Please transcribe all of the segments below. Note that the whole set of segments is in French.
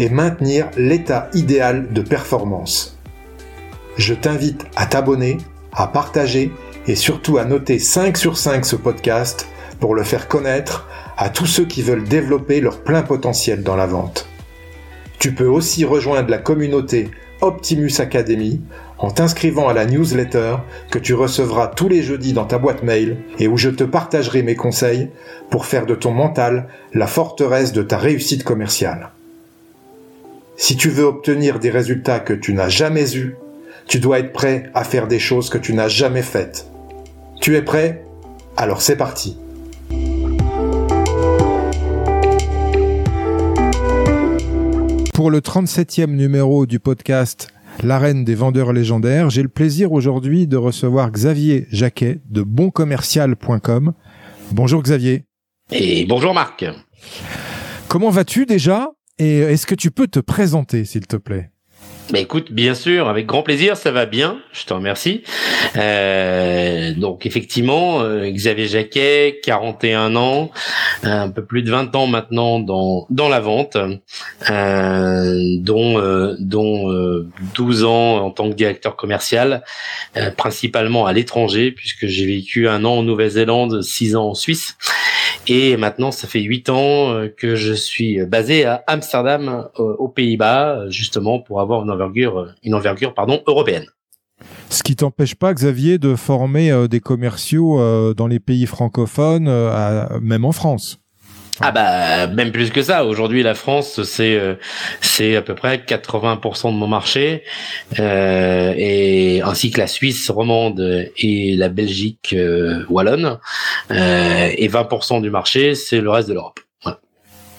et maintenir l'état idéal de performance. Je t'invite à t'abonner, à partager et surtout à noter 5 sur 5 ce podcast pour le faire connaître à tous ceux qui veulent développer leur plein potentiel dans la vente. Tu peux aussi rejoindre la communauté Optimus Academy en t'inscrivant à la newsletter que tu recevras tous les jeudis dans ta boîte mail et où je te partagerai mes conseils pour faire de ton mental la forteresse de ta réussite commerciale. Si tu veux obtenir des résultats que tu n'as jamais eus, tu dois être prêt à faire des choses que tu n'as jamais faites. Tu es prêt? Alors c'est parti. Pour le 37e numéro du podcast L'arène des vendeurs légendaires, j'ai le plaisir aujourd'hui de recevoir Xavier Jacquet de boncommercial.com. Bonjour Xavier. Et bonjour Marc. Comment vas-tu déjà? Et est-ce que tu peux te présenter s'il te plaît? Bah écoute, bien sûr, avec grand plaisir, ça va bien. Je te remercie. Euh, donc effectivement, euh, Xavier Jacquet, 41 ans, un peu plus de 20 ans maintenant dans dans la vente, euh, dont euh, dont 12 ans en tant que directeur commercial, principalement à l'étranger puisque j'ai vécu un an en Nouvelle-Zélande, 6 ans en Suisse. Et maintenant, ça fait huit ans euh, que je suis basé à Amsterdam, euh, aux Pays-Bas, justement pour avoir une envergure, euh, une envergure pardon, européenne. Ce qui t'empêche pas, Xavier, de former des commerciaux dans les pays francophones, même en France. Ah bah même plus que ça. Aujourd'hui, la France, c'est euh, c'est à peu près 80% de mon marché, euh, et ainsi que la Suisse romande et la Belgique euh, wallonne, euh, et 20% du marché, c'est le reste de l'Europe.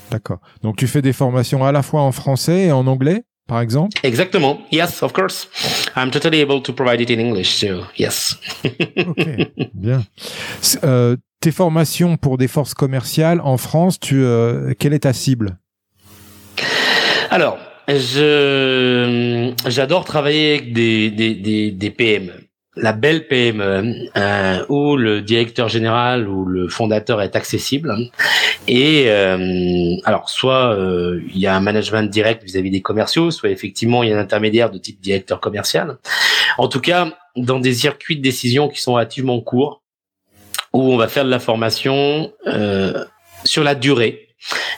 D'accord. Donc tu fais des formations à la fois en français et en anglais par exemple? Exactement. Yes, of course. I'm totally able to provide it in English, so yes. ok, bien. Euh, tes formations pour des forces commerciales en France, tu, euh, quelle est ta cible? Alors, je j'adore travailler avec des, des, des, des PME. La belle PME euh, où le directeur général ou le fondateur est accessible et euh, alors soit euh, il y a un management direct vis-à-vis des commerciaux, soit effectivement il y a un intermédiaire de type directeur commercial. En tout cas, dans des circuits de décision qui sont relativement courts, où on va faire de la formation euh, sur la durée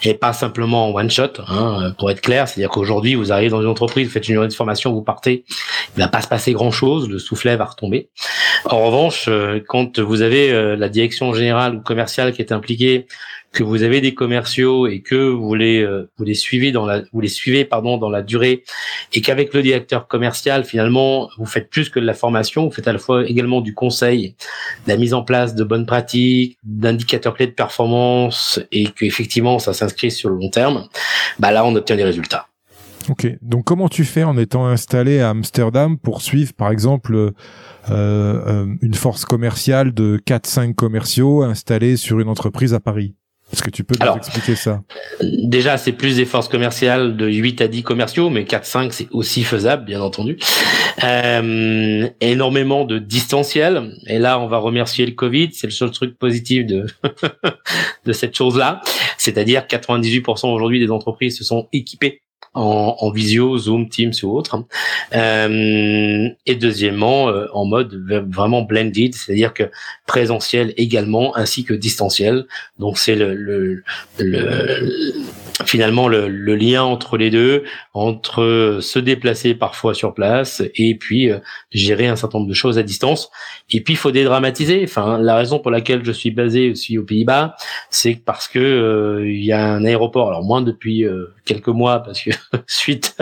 et pas simplement en one shot, hein, pour être clair. C'est-à-dire qu'aujourd'hui, vous arrivez dans une entreprise, vous faites une journée de formation, vous partez, il va pas se passer grand-chose, le soufflet va retomber. En revanche, euh, quand vous avez euh, la direction générale ou commerciale qui est impliquée, que vous avez des commerciaux et que vous les euh, vous les suivez dans la vous les suivez pardon dans la durée et qu'avec le directeur commercial finalement vous faites plus que de la formation, vous faites à la fois également du conseil, de la mise en place de bonnes pratiques, d'indicateurs clés de performance et que effectivement ça s'inscrit sur le long terme, bah là on obtient des résultats. Ok, donc comment tu fais en étant installé à Amsterdam pour suivre par exemple euh, euh une force commerciale de 4-5 commerciaux installés sur une entreprise à Paris? Est-ce que tu peux nous expliquer ça? Déjà, c'est plus des forces commerciales de 8 à 10 commerciaux, mais 4-5, c'est aussi faisable, bien entendu. Euh, énormément de distanciel. Et là, on va remercier le Covid. C'est le seul truc positif de, de cette chose-là. C'est-à-dire 98% aujourd'hui des entreprises se sont équipées en, en, visio, Zoom, Teams ou autre. Euh, et deuxièmement, euh, en mode vraiment blended, c'est-à-dire que présentiel également, ainsi que distanciel. Donc c'est le, le, le, finalement le, le, lien entre les deux, entre se déplacer parfois sur place et puis euh, gérer un certain nombre de choses à distance. Et puis il faut dédramatiser. Enfin, la raison pour laquelle je suis basé aussi aux Pays-Bas, c'est parce que euh, il y a un aéroport. Alors moins depuis quelques mois parce que suite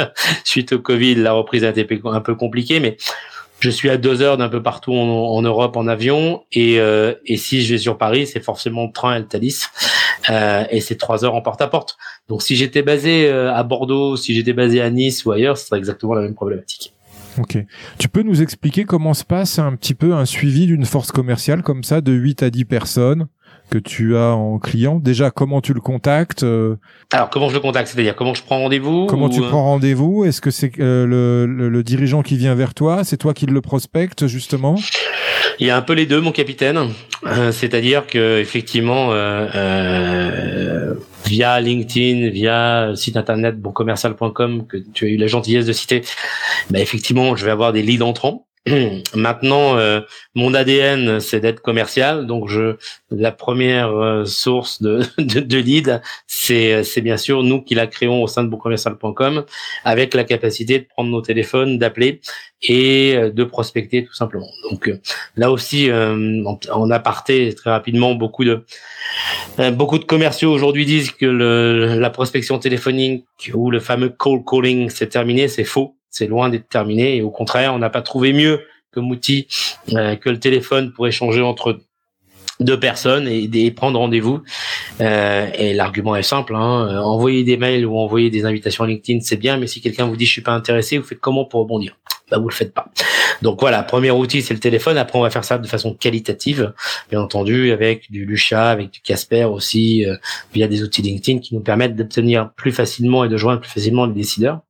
suite au Covid, la reprise a été un peu compliquée, mais je suis à deux heures d'un peu partout en, Europe en avion et, euh, et si je vais sur Paris, c'est forcément train et le Thalys. euh, et c'est trois heures en porte-à-porte. Donc si j'étais basé euh, à Bordeaux, si j'étais basé à Nice ou ailleurs, ce serait exactement la même problématique. Ok. Tu peux nous expliquer comment se passe un petit peu un suivi d'une force commerciale comme ça, de 8 à 10 personnes? Que tu as en client. Déjà, comment tu le contactes euh Alors, comment je le contacte? C'est-à-dire, comment je prends rendez-vous Comment tu euh prends rendez-vous? Est-ce que c'est euh, le, le, le, dirigeant qui vient vers toi? C'est toi qui le prospecte, justement? Il y a un peu les deux, mon capitaine. C'est-à-dire que effectivement, via LinkedIn, via le site internet boncommercial.com que tu as eu la gentillesse de citer, bah, effectivement, je vais avoir des leads entrants. Maintenant, euh, mon ADN, c'est d'être commercial. Donc, je la première euh, source de, de, de lead, c'est c'est bien sûr nous qui la créons au sein de boncommercial.com, avec la capacité de prendre nos téléphones, d'appeler et euh, de prospecter tout simplement. Donc là aussi, en aparté très rapidement, beaucoup de beaucoup de commerciaux aujourd'hui disent que le, la prospection téléphonique ou le fameux cold calling c'est terminé, c'est faux c'est loin d'être terminé. Et au contraire, on n'a pas trouvé mieux comme outil euh, que le téléphone pour échanger entre deux personnes et, prendre rendez-vous. Euh, et l'argument est simple hein. Euh, envoyer des mails ou envoyer des invitations à LinkedIn, c'est bien, mais si quelqu'un vous dit je suis pas intéressé, vous faites comment pour rebondir? Bah vous le faites pas. Donc voilà, premier outil c'est le téléphone. Après on va faire ça de façon qualitative, bien entendu, avec du Lucha, avec du Casper aussi, euh, via des outils LinkedIn qui nous permettent d'obtenir plus facilement et de joindre plus facilement les décideurs.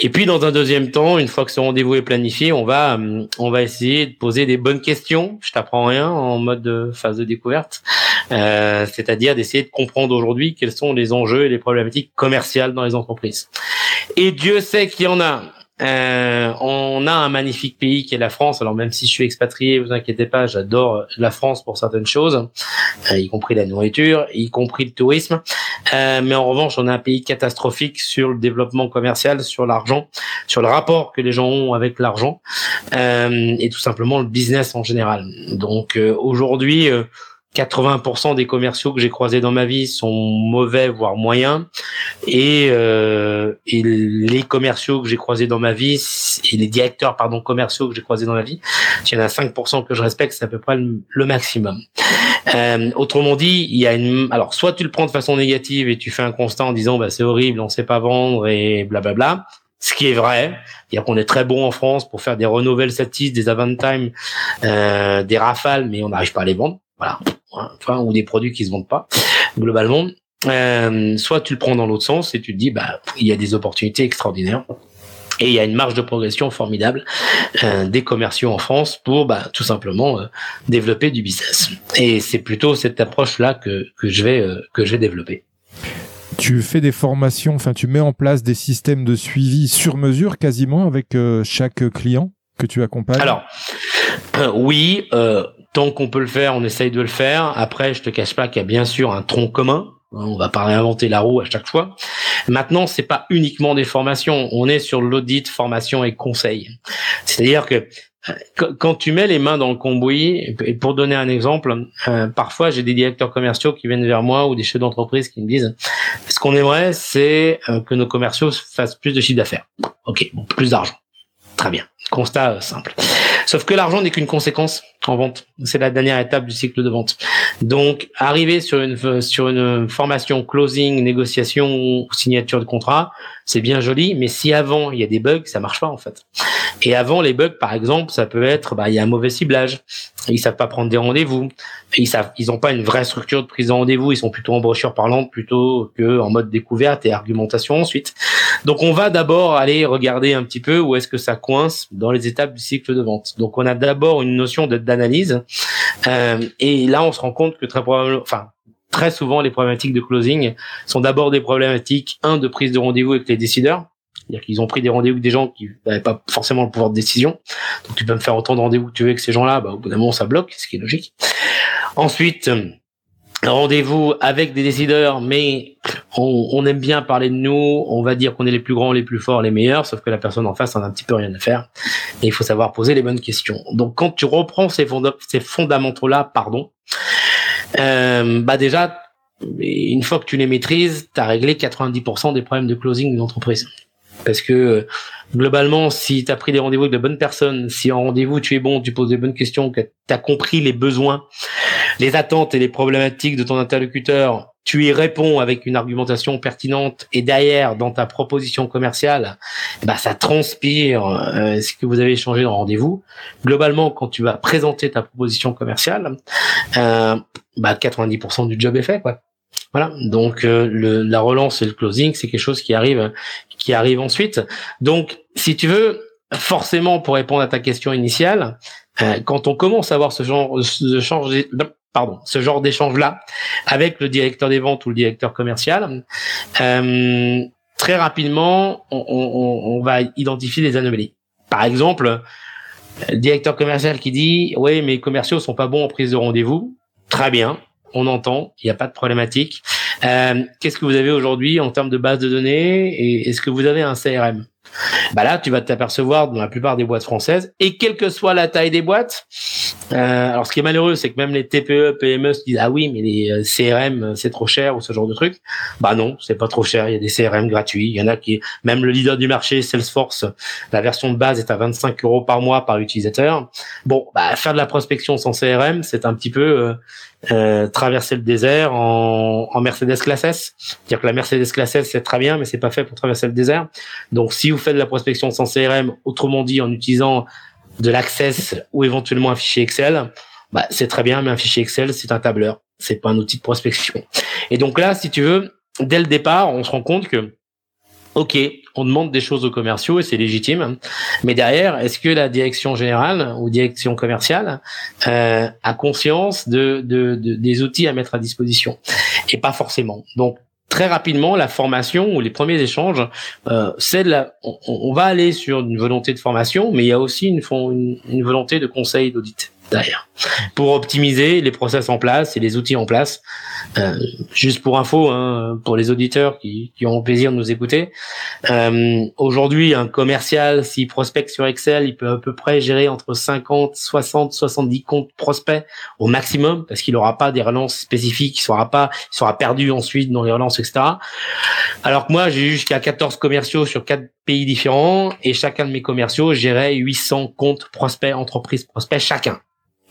Et puis dans un deuxième temps, une fois que ce rendez-vous est planifié, on va euh, on va essayer de poser des bonnes questions. Je t'apprends rien en mode phase de découverte, euh, c'est-à-dire d'essayer de comprendre aujourd'hui quels sont les enjeux et les problématiques commerciales dans les entreprises. Et Dieu sait qu'il y en a. Euh, on a un magnifique pays qui est la France. Alors même si je suis expatrié, vous inquiétez pas, j'adore la France pour certaines choses, euh, y compris la nourriture, y compris le tourisme. Euh, mais en revanche, on a un pays catastrophique sur le développement commercial, sur l'argent, sur le rapport que les gens ont avec l'argent, euh, et tout simplement le business en général. Donc euh, aujourd'hui 80% des commerciaux que j'ai croisés dans ma vie sont mauvais, voire moyens. Et, euh, et les commerciaux que j'ai croisés dans ma vie, et les directeurs pardon commerciaux que j'ai croisés dans ma vie, s'il y en a 5% que je respecte, c'est à peu près le, maximum. Euh, autrement dit, il y a une. Alors, soit tu le prends de façon négative et tu fais un constat en disant bah c'est horrible, on sait pas vendre et blablabla. Ce qui est vrai, c'est-à-dire qu'on est très bon en France pour faire des renouvelles satis, des avant-time, euh, des rafales, mais on n'arrive pas à les vendre. Voilà. Enfin, ou des produits qui se vendent pas globalement. Euh, soit tu le prends dans l'autre sens et tu te dis bah il y a des opportunités extraordinaires et il y a une marge de progression formidable euh, des commerciaux en France pour bah, tout simplement euh, développer du business. Et c'est plutôt cette approche là que, que je vais que je vais développer. Tu fais des formations, enfin tu mets en place des systèmes de suivi sur mesure quasiment avec euh, chaque client que tu accompagnes? Alors oui, tant qu'on peut le faire, on essaye de le faire. Après, je te cache pas qu'il y a bien sûr un tronc commun. On va pas réinventer la roue à chaque fois. Maintenant, c'est pas uniquement des formations. On est sur l'audit, formation et conseil. C'est-à-dire que quand tu mets les mains dans le cambouis, et pour donner un exemple, euh, parfois j'ai des directeurs commerciaux qui viennent vers moi ou des chefs d'entreprise qui me disent ce qu'on aimerait, c'est euh, que nos commerciaux fassent plus de chiffre d'affaires. Ok, plus d'argent. Très bien. Constat euh, simple. Sauf que l'argent n'est qu'une conséquence en vente. C'est la dernière étape du cycle de vente. Donc, arriver sur une sur une formation closing, négociation ou signature de contrat, c'est bien joli, mais si avant il y a des bugs, ça marche pas en fait. Et avant les bugs, par exemple, ça peut être bah il y a un mauvais ciblage, ils savent pas prendre des rendez-vous, ils savent ils ont pas une vraie structure de prise de rendez-vous, ils sont plutôt en brochure parlante plutôt que en mode découverte et argumentation ensuite. Donc on va d'abord aller regarder un petit peu où est-ce que ça coince dans les étapes du cycle de vente. Donc on a d'abord une notion d'analyse euh, et là on se rend compte que très probablement, enfin très souvent les problématiques de closing sont d'abord des problématiques un de prise de rendez-vous avec les décideurs. C'est-à-dire qu'ils ont pris des rendez-vous avec des gens qui n'avaient pas forcément le pouvoir de décision. Donc tu peux me faire autant de rendez-vous que tu veux avec ces gens-là, bah, au bout d'un moment ça bloque, ce qui est logique. Ensuite, rendez-vous avec des décideurs, mais on, on, aime bien parler de nous, on va dire qu'on est les plus grands, les plus forts, les meilleurs, sauf que la personne en face en a un petit peu rien à faire. Et il faut savoir poser les bonnes questions. Donc quand tu reprends ces, ces fondamentaux-là, pardon, euh, bah déjà, une fois que tu les maîtrises, tu as réglé 90% des problèmes de closing d'une entreprise. Parce que globalement, si tu as pris des rendez-vous avec de bonnes personnes, si en rendez-vous tu es bon, tu poses des bonnes questions, que tu as compris les besoins les attentes et les problématiques de ton interlocuteur, tu y réponds avec une argumentation pertinente et derrière, dans ta proposition commerciale, bah, ça transpire euh, ce que vous avez échangé dans rendez-vous? Globalement, quand tu vas présenter ta proposition commerciale, euh, bah, 90% du job est fait, quoi. Voilà. Donc euh, le, la relance et le closing, c'est quelque chose qui arrive, qui arrive ensuite. Donc, si tu veux, forcément, pour répondre à ta question initiale, euh, quand on commence à avoir ce genre de changer, pardon, ce genre d'échange-là avec le directeur des ventes ou le directeur commercial, euh, très rapidement, on, va identifier des anomalies. Par exemple, le directeur commercial qui dit, oui, mes commerciaux sont pas bons en prise de rendez-vous. Très bien, on entend, il n'y a pas de problématique. Euh, Qu'est-ce que vous avez aujourd'hui en termes de base de données et est-ce que vous avez un CRM bah là, tu vas t'apercevoir dans la plupart des boîtes françaises, et quelle que soit la taille des boîtes, euh, alors ce qui est malheureux, c'est que même les TPE, PME se disent ah oui, mais les euh, CRM c'est trop cher ou ce genre de truc. Bah non, c'est pas trop cher. Il y a des CRM gratuits. Il y en a qui, même le leader du marché, Salesforce, la version de base est à 25 euros par mois par utilisateur. Bon, bah faire de la prospection sans CRM, c'est un petit peu euh, euh, traverser le désert en, en Mercedes classe S. C'est-à-dire que la Mercedes classe S c'est très bien, mais c'est pas fait pour traverser le désert. Donc si vous faites de la prospection sans CRM, autrement dit en utilisant de l'access ou éventuellement un fichier Excel, bah, c'est très bien, mais un fichier Excel, c'est un tableur. C'est pas un outil de prospection. Et donc là, si tu veux, dès le départ, on se rend compte que OK, on demande des choses aux commerciaux et c'est légitime. Mais derrière, est-ce que la direction générale ou direction commerciale euh, a conscience de, de, de, des outils à mettre à disposition? Et pas forcément. Donc très rapidement, la formation ou les premiers échanges, euh, c'est la, on, on, va aller sur une volonté de formation, mais il y a aussi une, une, une volonté de conseil d'audit derrière pour optimiser les process en place et les outils en place. Euh, juste pour info, hein, pour les auditeurs qui, qui ont plaisir de nous écouter, euh, aujourd'hui un commercial s'il prospecte sur Excel, il peut à peu près gérer entre 50, 60, 70 comptes prospects au maximum parce qu'il n'aura pas des relances spécifiques, il sera pas, il sera perdu ensuite dans les relances, etc. Alors que moi j'ai jusqu'à 14 commerciaux sur quatre pays différents et chacun de mes commerciaux gérait 800 comptes prospects, entreprises prospects chacun.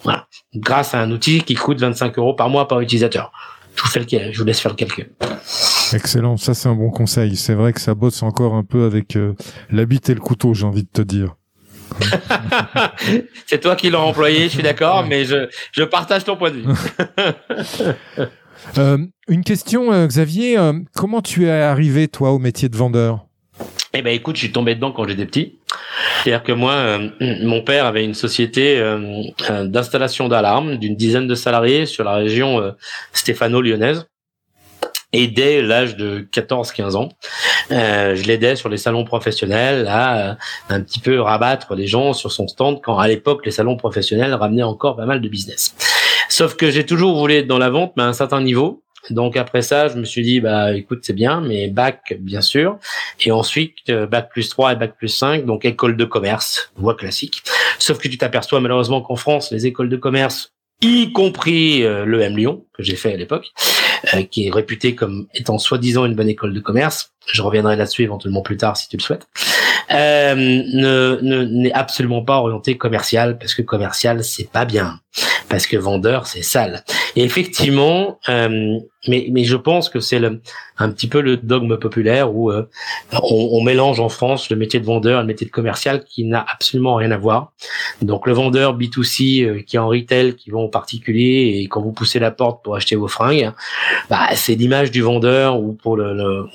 Voilà. Grâce à un outil qui coûte 25 euros par mois par utilisateur. Je vous, fais le, je vous laisse faire le calcul. Excellent, ça c'est un bon conseil. C'est vrai que ça bosse encore un peu avec euh, l'habit et le couteau, j'ai envie de te dire. c'est toi qui l'as employé, je suis d'accord, mais je, je partage ton point de vue. euh, une question, euh, Xavier, euh, comment tu es arrivé toi au métier de vendeur? Eh ben écoute, je suis tombé dedans quand j'étais petit. C'est-à-dire que moi, euh, mon père avait une société euh, euh d'installation d'alarmes d'une dizaine de salariés sur la région stéphano-lyonnaise. Et dès l'âge de 14-15 ans, je l'aidais sur les salons professionnels à un petit peu rabattre les gens sur son stand quand à l'époque les salons professionnels ramenaient encore pas mal de business. Sauf que j'ai toujours voulu être dans la vente, mais à un certain niveau. Donc après ça, je me suis dit bah écoute c'est bien, mais bac bien sûr, et ensuite euh, bac plus 3 et bac plus 5, donc école de commerce, voie classique. Sauf que tu t'aperçois malheureusement qu'en France, les écoles de commerce, y compris euh, le M Lyon que j'ai fait à l'époque, euh, qui est réputé comme étant soi-disant une bonne école de commerce. Je reviendrai là-dessus éventuellement plus tard si tu le souhaites. Euh, ne n'est absolument pas orienté commercial parce que commercial c'est pas bien parce que vendeur c'est sale. Et effectivement, euh, mais mais je pense que c'est le un petit peu le dogme populaire où euh, on, on, mélange en France le métier de vendeur et le métier de commercial qui n'a absolument rien à voir. Donc le vendeur B2C euh, qui est en retail, qui vend au particulier et quand vous poussez la porte pour acheter vos fringues, bah, c'est l'image du vendeur ou pour le, le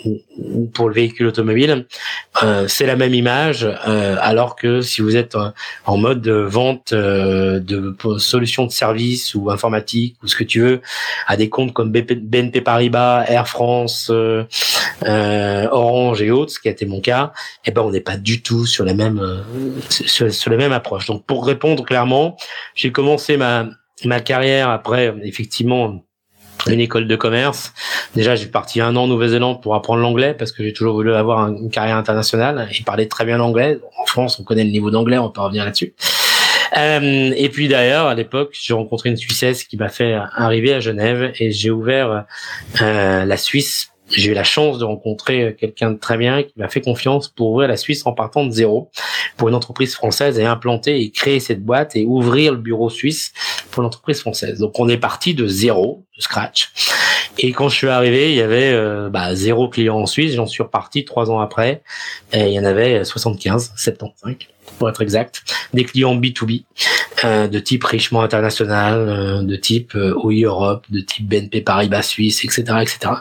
ou, pour le véhicule automobile, euh, c'est la même image. Euh, alors que si vous êtes en mode de vente euh, de solutions de service ou informatique ou ce que tu veux à des comptes comme BNP Paribas, Air France, euh, euh, Orange et autres, ce qui a été mon cas, eh ben on n'est pas du tout sur la même euh, sur, sur, la même approche. Donc pour répondre clairement, j'ai commencé ma ma carrière après effectivement une école de commerce. Déjà, j'ai parti un an en Nouvelle-Zélande pour apprendre l'anglais parce que j'ai toujours voulu avoir une carrière internationale et parler très bien l'anglais. En France, on connaît le niveau d'anglais, on peut revenir là-dessus. Euh, et puis d'ailleurs, à l'époque, j'ai rencontré une Suissesse qui m'a fait arriver à Genève et j'ai ouvert euh, la Suisse j'ai eu la chance de rencontrer quelqu'un de très bien qui m'a fait confiance pour ouvrir la Suisse en partant de zéro pour une entreprise française et implanter et créer cette boîte et ouvrir le bureau suisse pour l'entreprise française. Donc on est parti de zéro, de scratch. Et quand je suis arrivé, il y avait euh, bah, zéro client en Suisse. J'en suis reparti trois ans après. Et il y en avait 75, 75 pour être exact, des clients B2B euh, de type Richemont International, euh, de type euh, OI Europe, de type BNP Paribas Suisse, etc., etc.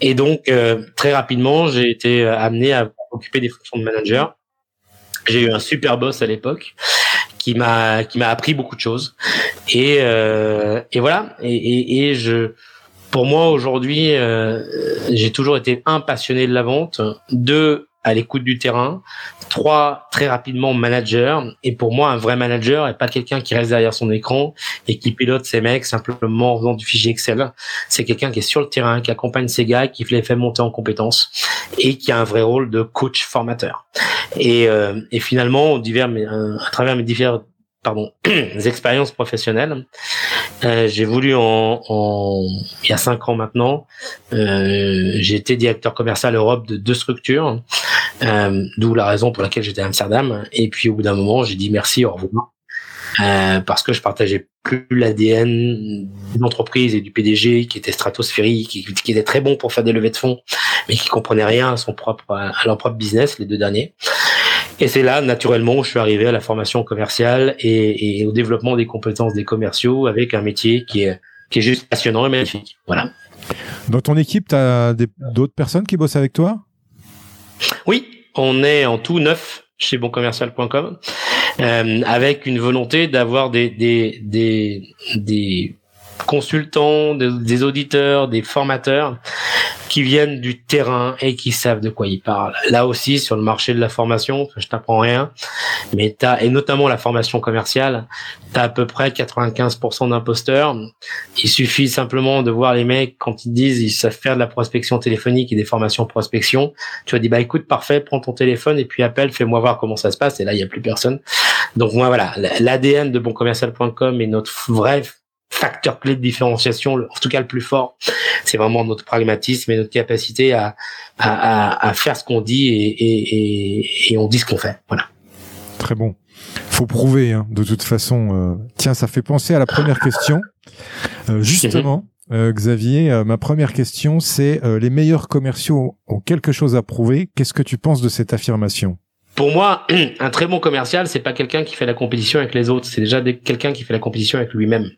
Et donc euh, très rapidement, j'ai été amené à occuper des fonctions de manager. J'ai eu un super boss à l'époque qui m'a qui m'a appris beaucoup de choses et euh, et voilà et, et, et je pour moi aujourd'hui euh, j'ai toujours été un passionné de la vente deux à l'écoute du terrain. Trois très rapidement manager. Et pour moi un vrai manager est pas quelqu'un qui reste derrière son écran et qui pilote ses mecs simplement en faisant du fichier Excel. C'est quelqu'un qui est sur le terrain qui accompagne ses gars qui les fait monter en compétences et qui a un vrai rôle de coach formateur. Et, euh, et finalement, divers, euh, à travers mes différentes pardon, expériences professionnelles, euh, j'ai voulu en, en, il y a cinq ans maintenant, euh, j'ai été directeur commercial Europe de deux structures, euh, d'où la raison pour laquelle j'étais à Amsterdam. Et puis au bout d'un moment, j'ai dit merci, au revoir. Euh, parce que je partageais plus l'ADN d'une entreprise et du PDG qui était stratosphérique, qui, qui, était très bon pour faire des levées de fonds, mais qui comprenait rien à son propre, à leur propre business, les deux derniers. Et c'est là, naturellement, où je suis arrivé à la formation commerciale et, et, au développement des compétences des commerciaux avec un métier qui est, qui est juste passionnant et magnifique. Voilà. Dans ton équipe, tu as d'autres personnes qui bossent avec toi? Oui, on est en tout neuf chez boncommercial.com euh, avec une volonté d'avoir des, des, des, des consultants, des, auditeurs, des formateurs qui viennent du terrain et qui savent de quoi ils parlent. Là aussi, sur le marché de la formation, je t'apprends rien, mais t'as, et notamment la formation commerciale, t'as à peu près 95% d'imposteurs. Il suffit simplement de voir les mecs quand ils disent ils savent faire de la prospection téléphonique et des formations prospection. Tu vas dire, bah écoute, parfait, prends ton téléphone et puis appelle, fais-moi voir comment ça se passe. Et là, il y a plus personne. Donc moi, voilà, l'ADN de boncommercial.com est notre vrai facteur clé de différenciation, en tout cas le plus fort, c'est vraiment notre pragmatisme et notre capacité à, à, à faire ce qu'on dit et, et, et, on dit ce qu'on fait. Voilà. Très bon. Faut prouver, hein, de toute façon. Euh, tiens, ça fait penser à la première question. Euh, justement, euh, Xavier, euh, ma première question, c'est euh, les meilleurs commerciaux ont quelque chose à prouver. Qu'est-ce que tu penses de cette affirmation? Pour moi, un très bon commercial, c'est pas quelqu'un qui fait la compétition avec les autres, c'est déjà quelqu'un qui fait la compétition avec lui-même,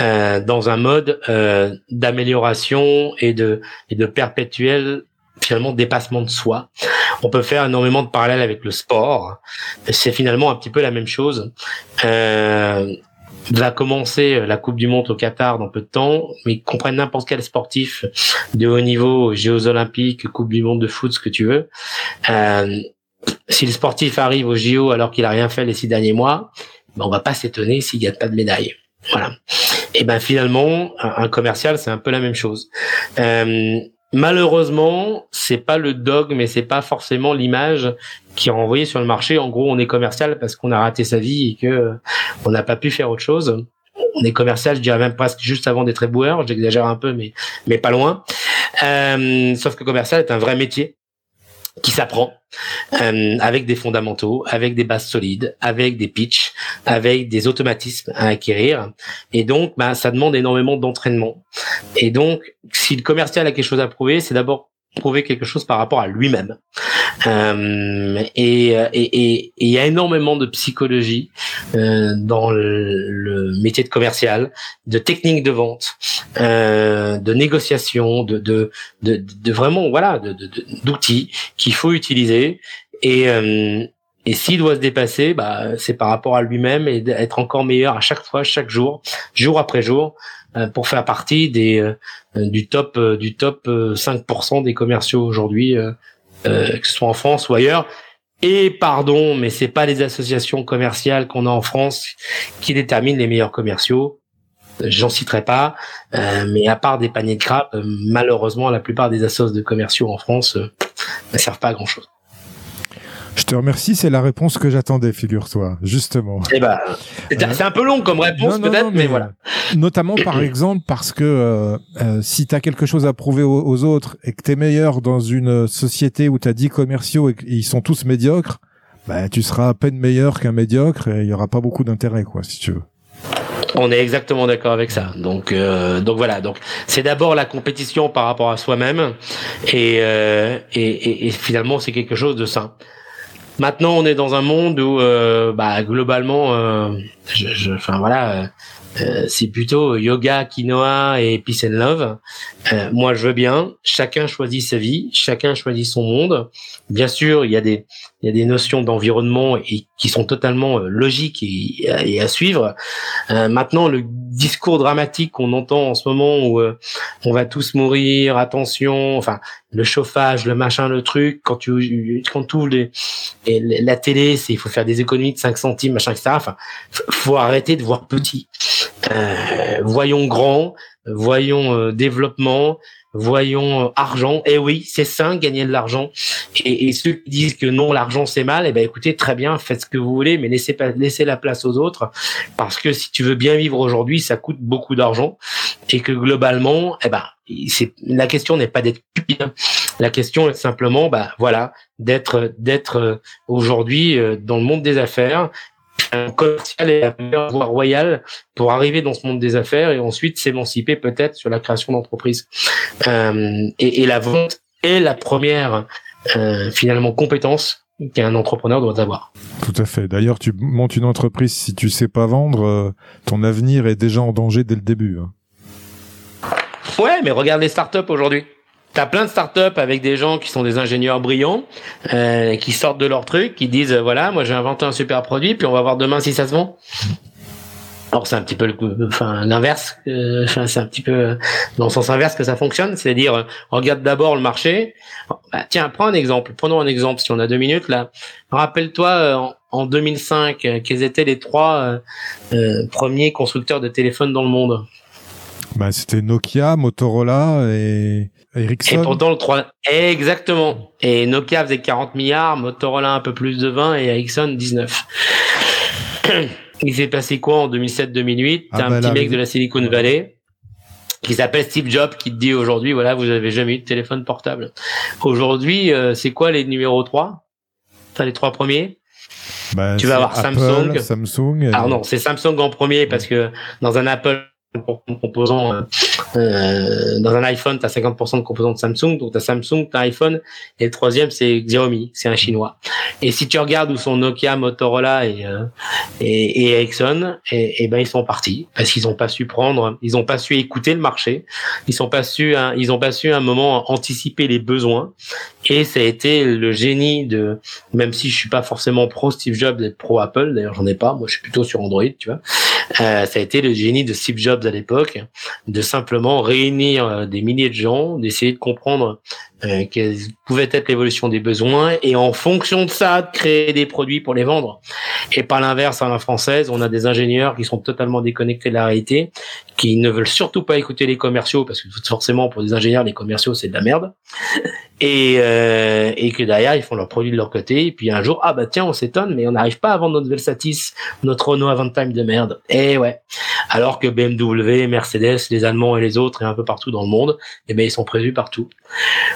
euh, dans un mode euh, d'amélioration et de et de perpétuel finalement dépassement de soi. On peut faire énormément de parallèles avec le sport. C'est finalement un petit peu la même chose. Euh, va commencer la Coupe du Monde au Qatar dans peu de temps, mais comprenne n'importe quel sportif de haut niveau, Jeux Olympiques, Coupe du Monde de foot, ce que tu veux. Euh, si le sportif arrive au JO alors qu'il a rien fait les six derniers mois, ben on va pas s'étonner s'il gagne pas de médaille. Voilà. Et ben finalement, un, commercial, c'est un peu la même chose. Euh, malheureusement, c'est pas le dogme mais c'est pas forcément l'image qui est renvoyée sur le marché. En gros, on est commercial parce qu'on a raté sa vie et que euh, on n'a pas pu faire autre chose. On est commercial, je dirais même presque juste avant d'être éboueur. J'exagère un peu, mais mais pas loin. Euh, sauf que commercial est un vrai métier qui s'apprend euh, avec des fondamentaux, avec des bases solides, avec des pitchs, avec des automatismes à acquérir. Et donc, bah, ça demande énormément d'entraînement. Et donc, si le commercial a quelque chose à prouver, c'est d'abord prouver quelque chose par rapport à lui-même. Euh, et il y a énormément de psychologie euh, dans le, métier de commercial, de techniques de vente, euh, de négociation, de, de, de, de vraiment voilà, d'outils qu'il faut utiliser. Et, euh, et s'il doit se dépasser, bah, c'est par rapport à lui-même et d'être encore meilleur à chaque fois, chaque jour, jour après jour, pour faire partie des euh, du top euh, du top 5% des commerciaux aujourd'hui, que ce soit en France ou ailleurs. Et pardon, mais c'est pas les associations commerciales qu'on a en France qui déterminent les meilleurs commerciaux. J'en citerai pas, mais à part des paniers de crabes, malheureusement, la plupart des associations de commerciaux en France ne servent pas à grand chose. Je te remercie, c'est la réponse que j'attendais, figure-toi, justement. Eh ben, c'est un peu long comme réponse peut-être, mais, voilà. Notamment par exemple parce que euh, euh, si tu as quelque chose à prouver aux, autres et que tu es meilleur dans une société où tu as 10 commerciaux et qu'ils sont tous médiocres, bah, tu seras à peine meilleur qu'un médiocre et il y aura pas beaucoup d'intérêt, quoi, si tu veux. On est exactement d'accord avec ça. Donc, euh, donc voilà. Donc, c'est d'abord la compétition par rapport à soi-même, et, euh, et, et, et, finalement, c'est quelque chose de sain. Maintenant, on est dans un monde où, euh, bah, globalement, euh, je, je, enfin voilà, euh, c'est plutôt yoga, quinoa et peace and love. Euh, moi, je veux bien. Chacun choisit sa vie, chacun choisit son monde. Bien sûr, il y a des il y a des notions d'environnement et qui sont totalement euh, logiques et, à suivre. Euh, maintenant, le discours dramatique qu'on entend en ce moment où euh, on va tous mourir, attention, enfin le chauffage, le machin, le truc, quand tu quand tu ouvres les, la télé, c'est il faut faire des économies de 5 centimes, machin, etc. Enfin, faut arrêter de voir petit. Euh, voyons grand, voyons euh, développement, voyons euh, argent. Eh oui, c'est sain gagner de l'argent. Et, et, ceux qui disent que non, l'argent c'est mal, eh ben écoutez, très bien, faites ce que vous voulez, mais laissez pas laissez la place aux autres, parce que si tu veux bien vivre aujourd'hui, ça coûte beaucoup d'argent, et que globalement, eh ben c'est la question n'est pas d'être stupide. La question est simplement, bah voilà, d'être d'être aujourd'hui dans le monde des affaires commercial et la meilleure voie royale pour arriver dans ce monde des affaires et ensuite s'émanciper peut-être sur la création d'entreprise. Euh, et, et, la vente est la première euh, finalement compétence qu'un entrepreneur doit avoir. Tout à fait. D'ailleurs, tu montes une entreprise si tu sais pas vendre, euh, ton avenir est déjà en danger dès le début. Hein. Ouais, mais regarde les startups aujourd'hui. T'as plein de startups avec des gens qui sont des ingénieurs brillants, euh, qui sortent de leur truc, qui disent euh, voilà, moi j'ai inventé un super produit, puis on va voir demain si ça se vend. Alors c'est un petit peu le, enfin l'inverse, euh, c'est un petit peu euh, dans le sens inverse que ça fonctionne, c'est-à-dire euh, regarde d'abord le marché. Bah, tiens, prends un exemple. Prenons un exemple si on a deux minutes là. Rappelle-toi en, en, 2005 quels étaient les trois premiers constructeurs de téléphones dans le monde. Bah, c'était Nokia, Motorola et Ericsson. Et pourtant le 3 exactement. Et Nokia faisait 40 milliards, Motorola un peu plus de 20 et Ericsson 19. Il s'est passé quoi en 2007-2008 ah T'as un bah petit mec de la Silicon Valley qui s'appelle Steve Jobs qui te dit aujourd'hui voilà vous avez jamais eu de téléphone portable. Aujourd'hui euh, c'est quoi les numéros 3 T'as les trois premiers? Bah, Tu vas avoir Apple, Samsung. Samsung. Et... Alors non c'est Samsung en premier parce que dans un Apple composant euh, euh, dans un iPhone, tu as 50% de composants de Samsung, donc tu as Samsung, tu as iPhone, et le troisième, c'est Xiaomi, c'est un chinois. Et si tu regardes où sont Nokia, Motorola et, euh, et, et, Ericsson, et, et, ben ils sont partis parce qu'ils ont pas su prendre, ils ont pas su écouter le marché, ils sont pas su, hein, ils ont pas su à un moment anticiper les besoins, et ça a été le génie de, même si je suis pas forcément pro Steve Jobs d'être pro Apple, d'ailleurs j'en ai pas, moi je suis plutôt sur Android, tu vois, euh, ça a été le génie de Steve Jobs à l'époque, de simplement réunir euh, des milliers de gens, d'essayer de comprendre euh, quelle pouvait être l'évolution des besoins et en fonction de ça, de créer des produits pour les vendre. Et par l'inverse, à la française, on a des ingénieurs qui sont totalement déconnectés de la réalité, qui ne veulent surtout pas écouter les commerciaux parce que forcément pour des ingénieurs, les commerciaux c'est de la merde. Et, euh, et que derrière ils font leurs produits de leur côté et puis un jour ah bah tiens on s'étonne mais on n'arrive pas à vendre notre Velsatis notre Renault Avantime de merde et ouais alors que BMW Mercedes les Allemands et les autres et un peu partout dans le monde eh ben ils sont prévus partout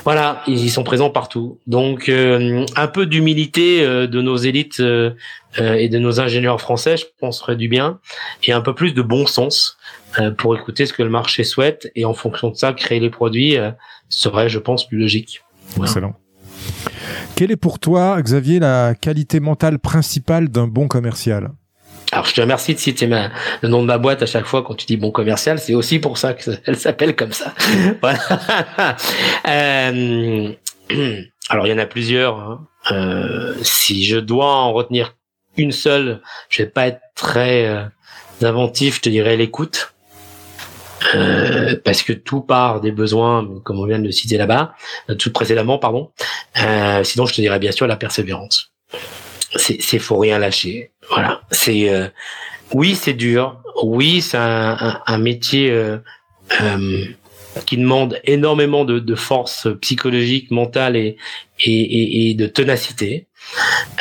voilà ils sont présents partout. Donc euh, un peu d'humilité euh, de nos élites euh, et de nos ingénieurs français je pense ferait du bien. Et un peu plus de bon sens pour écouter ce que le marché souhaite. Et en fonction de ça créer les produits serait je pense plus logique. Excellent. Quelle est pour toi, Xavier, la qualité mentale principale d'un bon commercial? Alors, je te remercie de citer ma, le nom de ma boîte à chaque fois quand tu dis bon commercial. C'est aussi pour ça qu'elle s'appelle comme ça. voilà. euh, alors, il y en a plusieurs. Hein. Euh, si je dois en retenir une seule, je vais pas être très euh, inventif. Je te dirais l'écoute. Parce que tout part des besoins, comme on vient de le citer là-bas, tout précédemment, pardon. Sinon, je te dirais bien sûr la persévérance. C'est, faut rien lâcher. Voilà. C'est euh, oui, c'est dur. Oui, c'est un, un, un métier euh, qui demande énormément de, de, force psychologique, mentale et, et, et, de ténacité.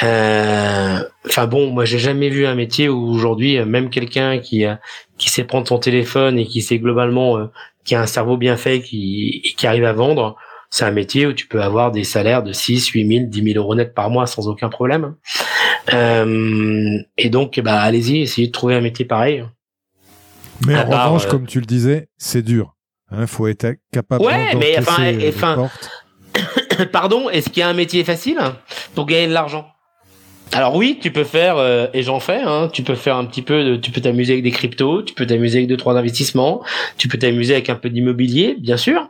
Enfin bon, moi j'ai jamais vu un métier où aujourd'hui même quelqu'un qui qui sait prendre son téléphone et qui sait globalement euh, qui a un cerveau bien fait qui qui arrive à vendre, c'est un métier où tu peux avoir des salaires de 6, 8 000, 10 000 euros net par mois sans aucun problème. Euh, et donc, bah, allez-y, essayez de trouver un métier pareil. Mais en revanche, comme tu le disais, c'est dur. Il hein, faut être capable ouais, mais enfin, Pardon, est-ce qu'il y a un métier facile? Pour gagner de l'argent alors oui, tu peux faire, euh, et j'en fais, hein, tu peux faire un petit peu, de, tu peux t'amuser avec des cryptos, tu peux t'amuser avec deux, trois investissements, tu peux t'amuser avec un peu d'immobilier, bien sûr.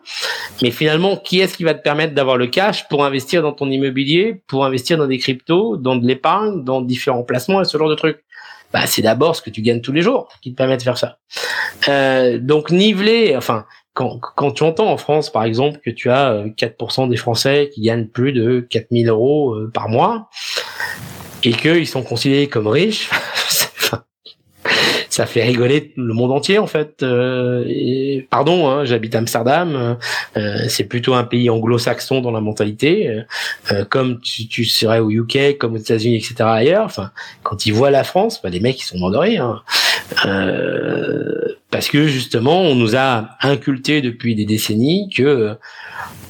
Mais finalement, qui est-ce qui va te permettre d'avoir le cash pour investir dans ton immobilier, pour investir dans des cryptos, dans de l'épargne, dans différents placements et ce genre de trucs? Bah, c'est d'abord ce que tu gagnes tous les jours qui te permet de faire ça. Euh, donc niveler, enfin, quand, quand tu entends en France, par exemple, que tu as 4% euh, des Français qui gagnent plus de 4000 euros par mois, et qu'ils sont considérés comme riches, ça fait rigoler le monde entier en fait. Euh, pardon, hein, j'habite Amsterdam, euh, c'est plutôt un pays anglo-saxon dans la mentalité, euh, comme tu, tu, serais au UK, comme aux États-Unis, etc. ailleurs. Enfin, quand ils voient la France, bah, les mecs ils sont rire. Hein. parce que justement, on nous a inculté depuis des décennies que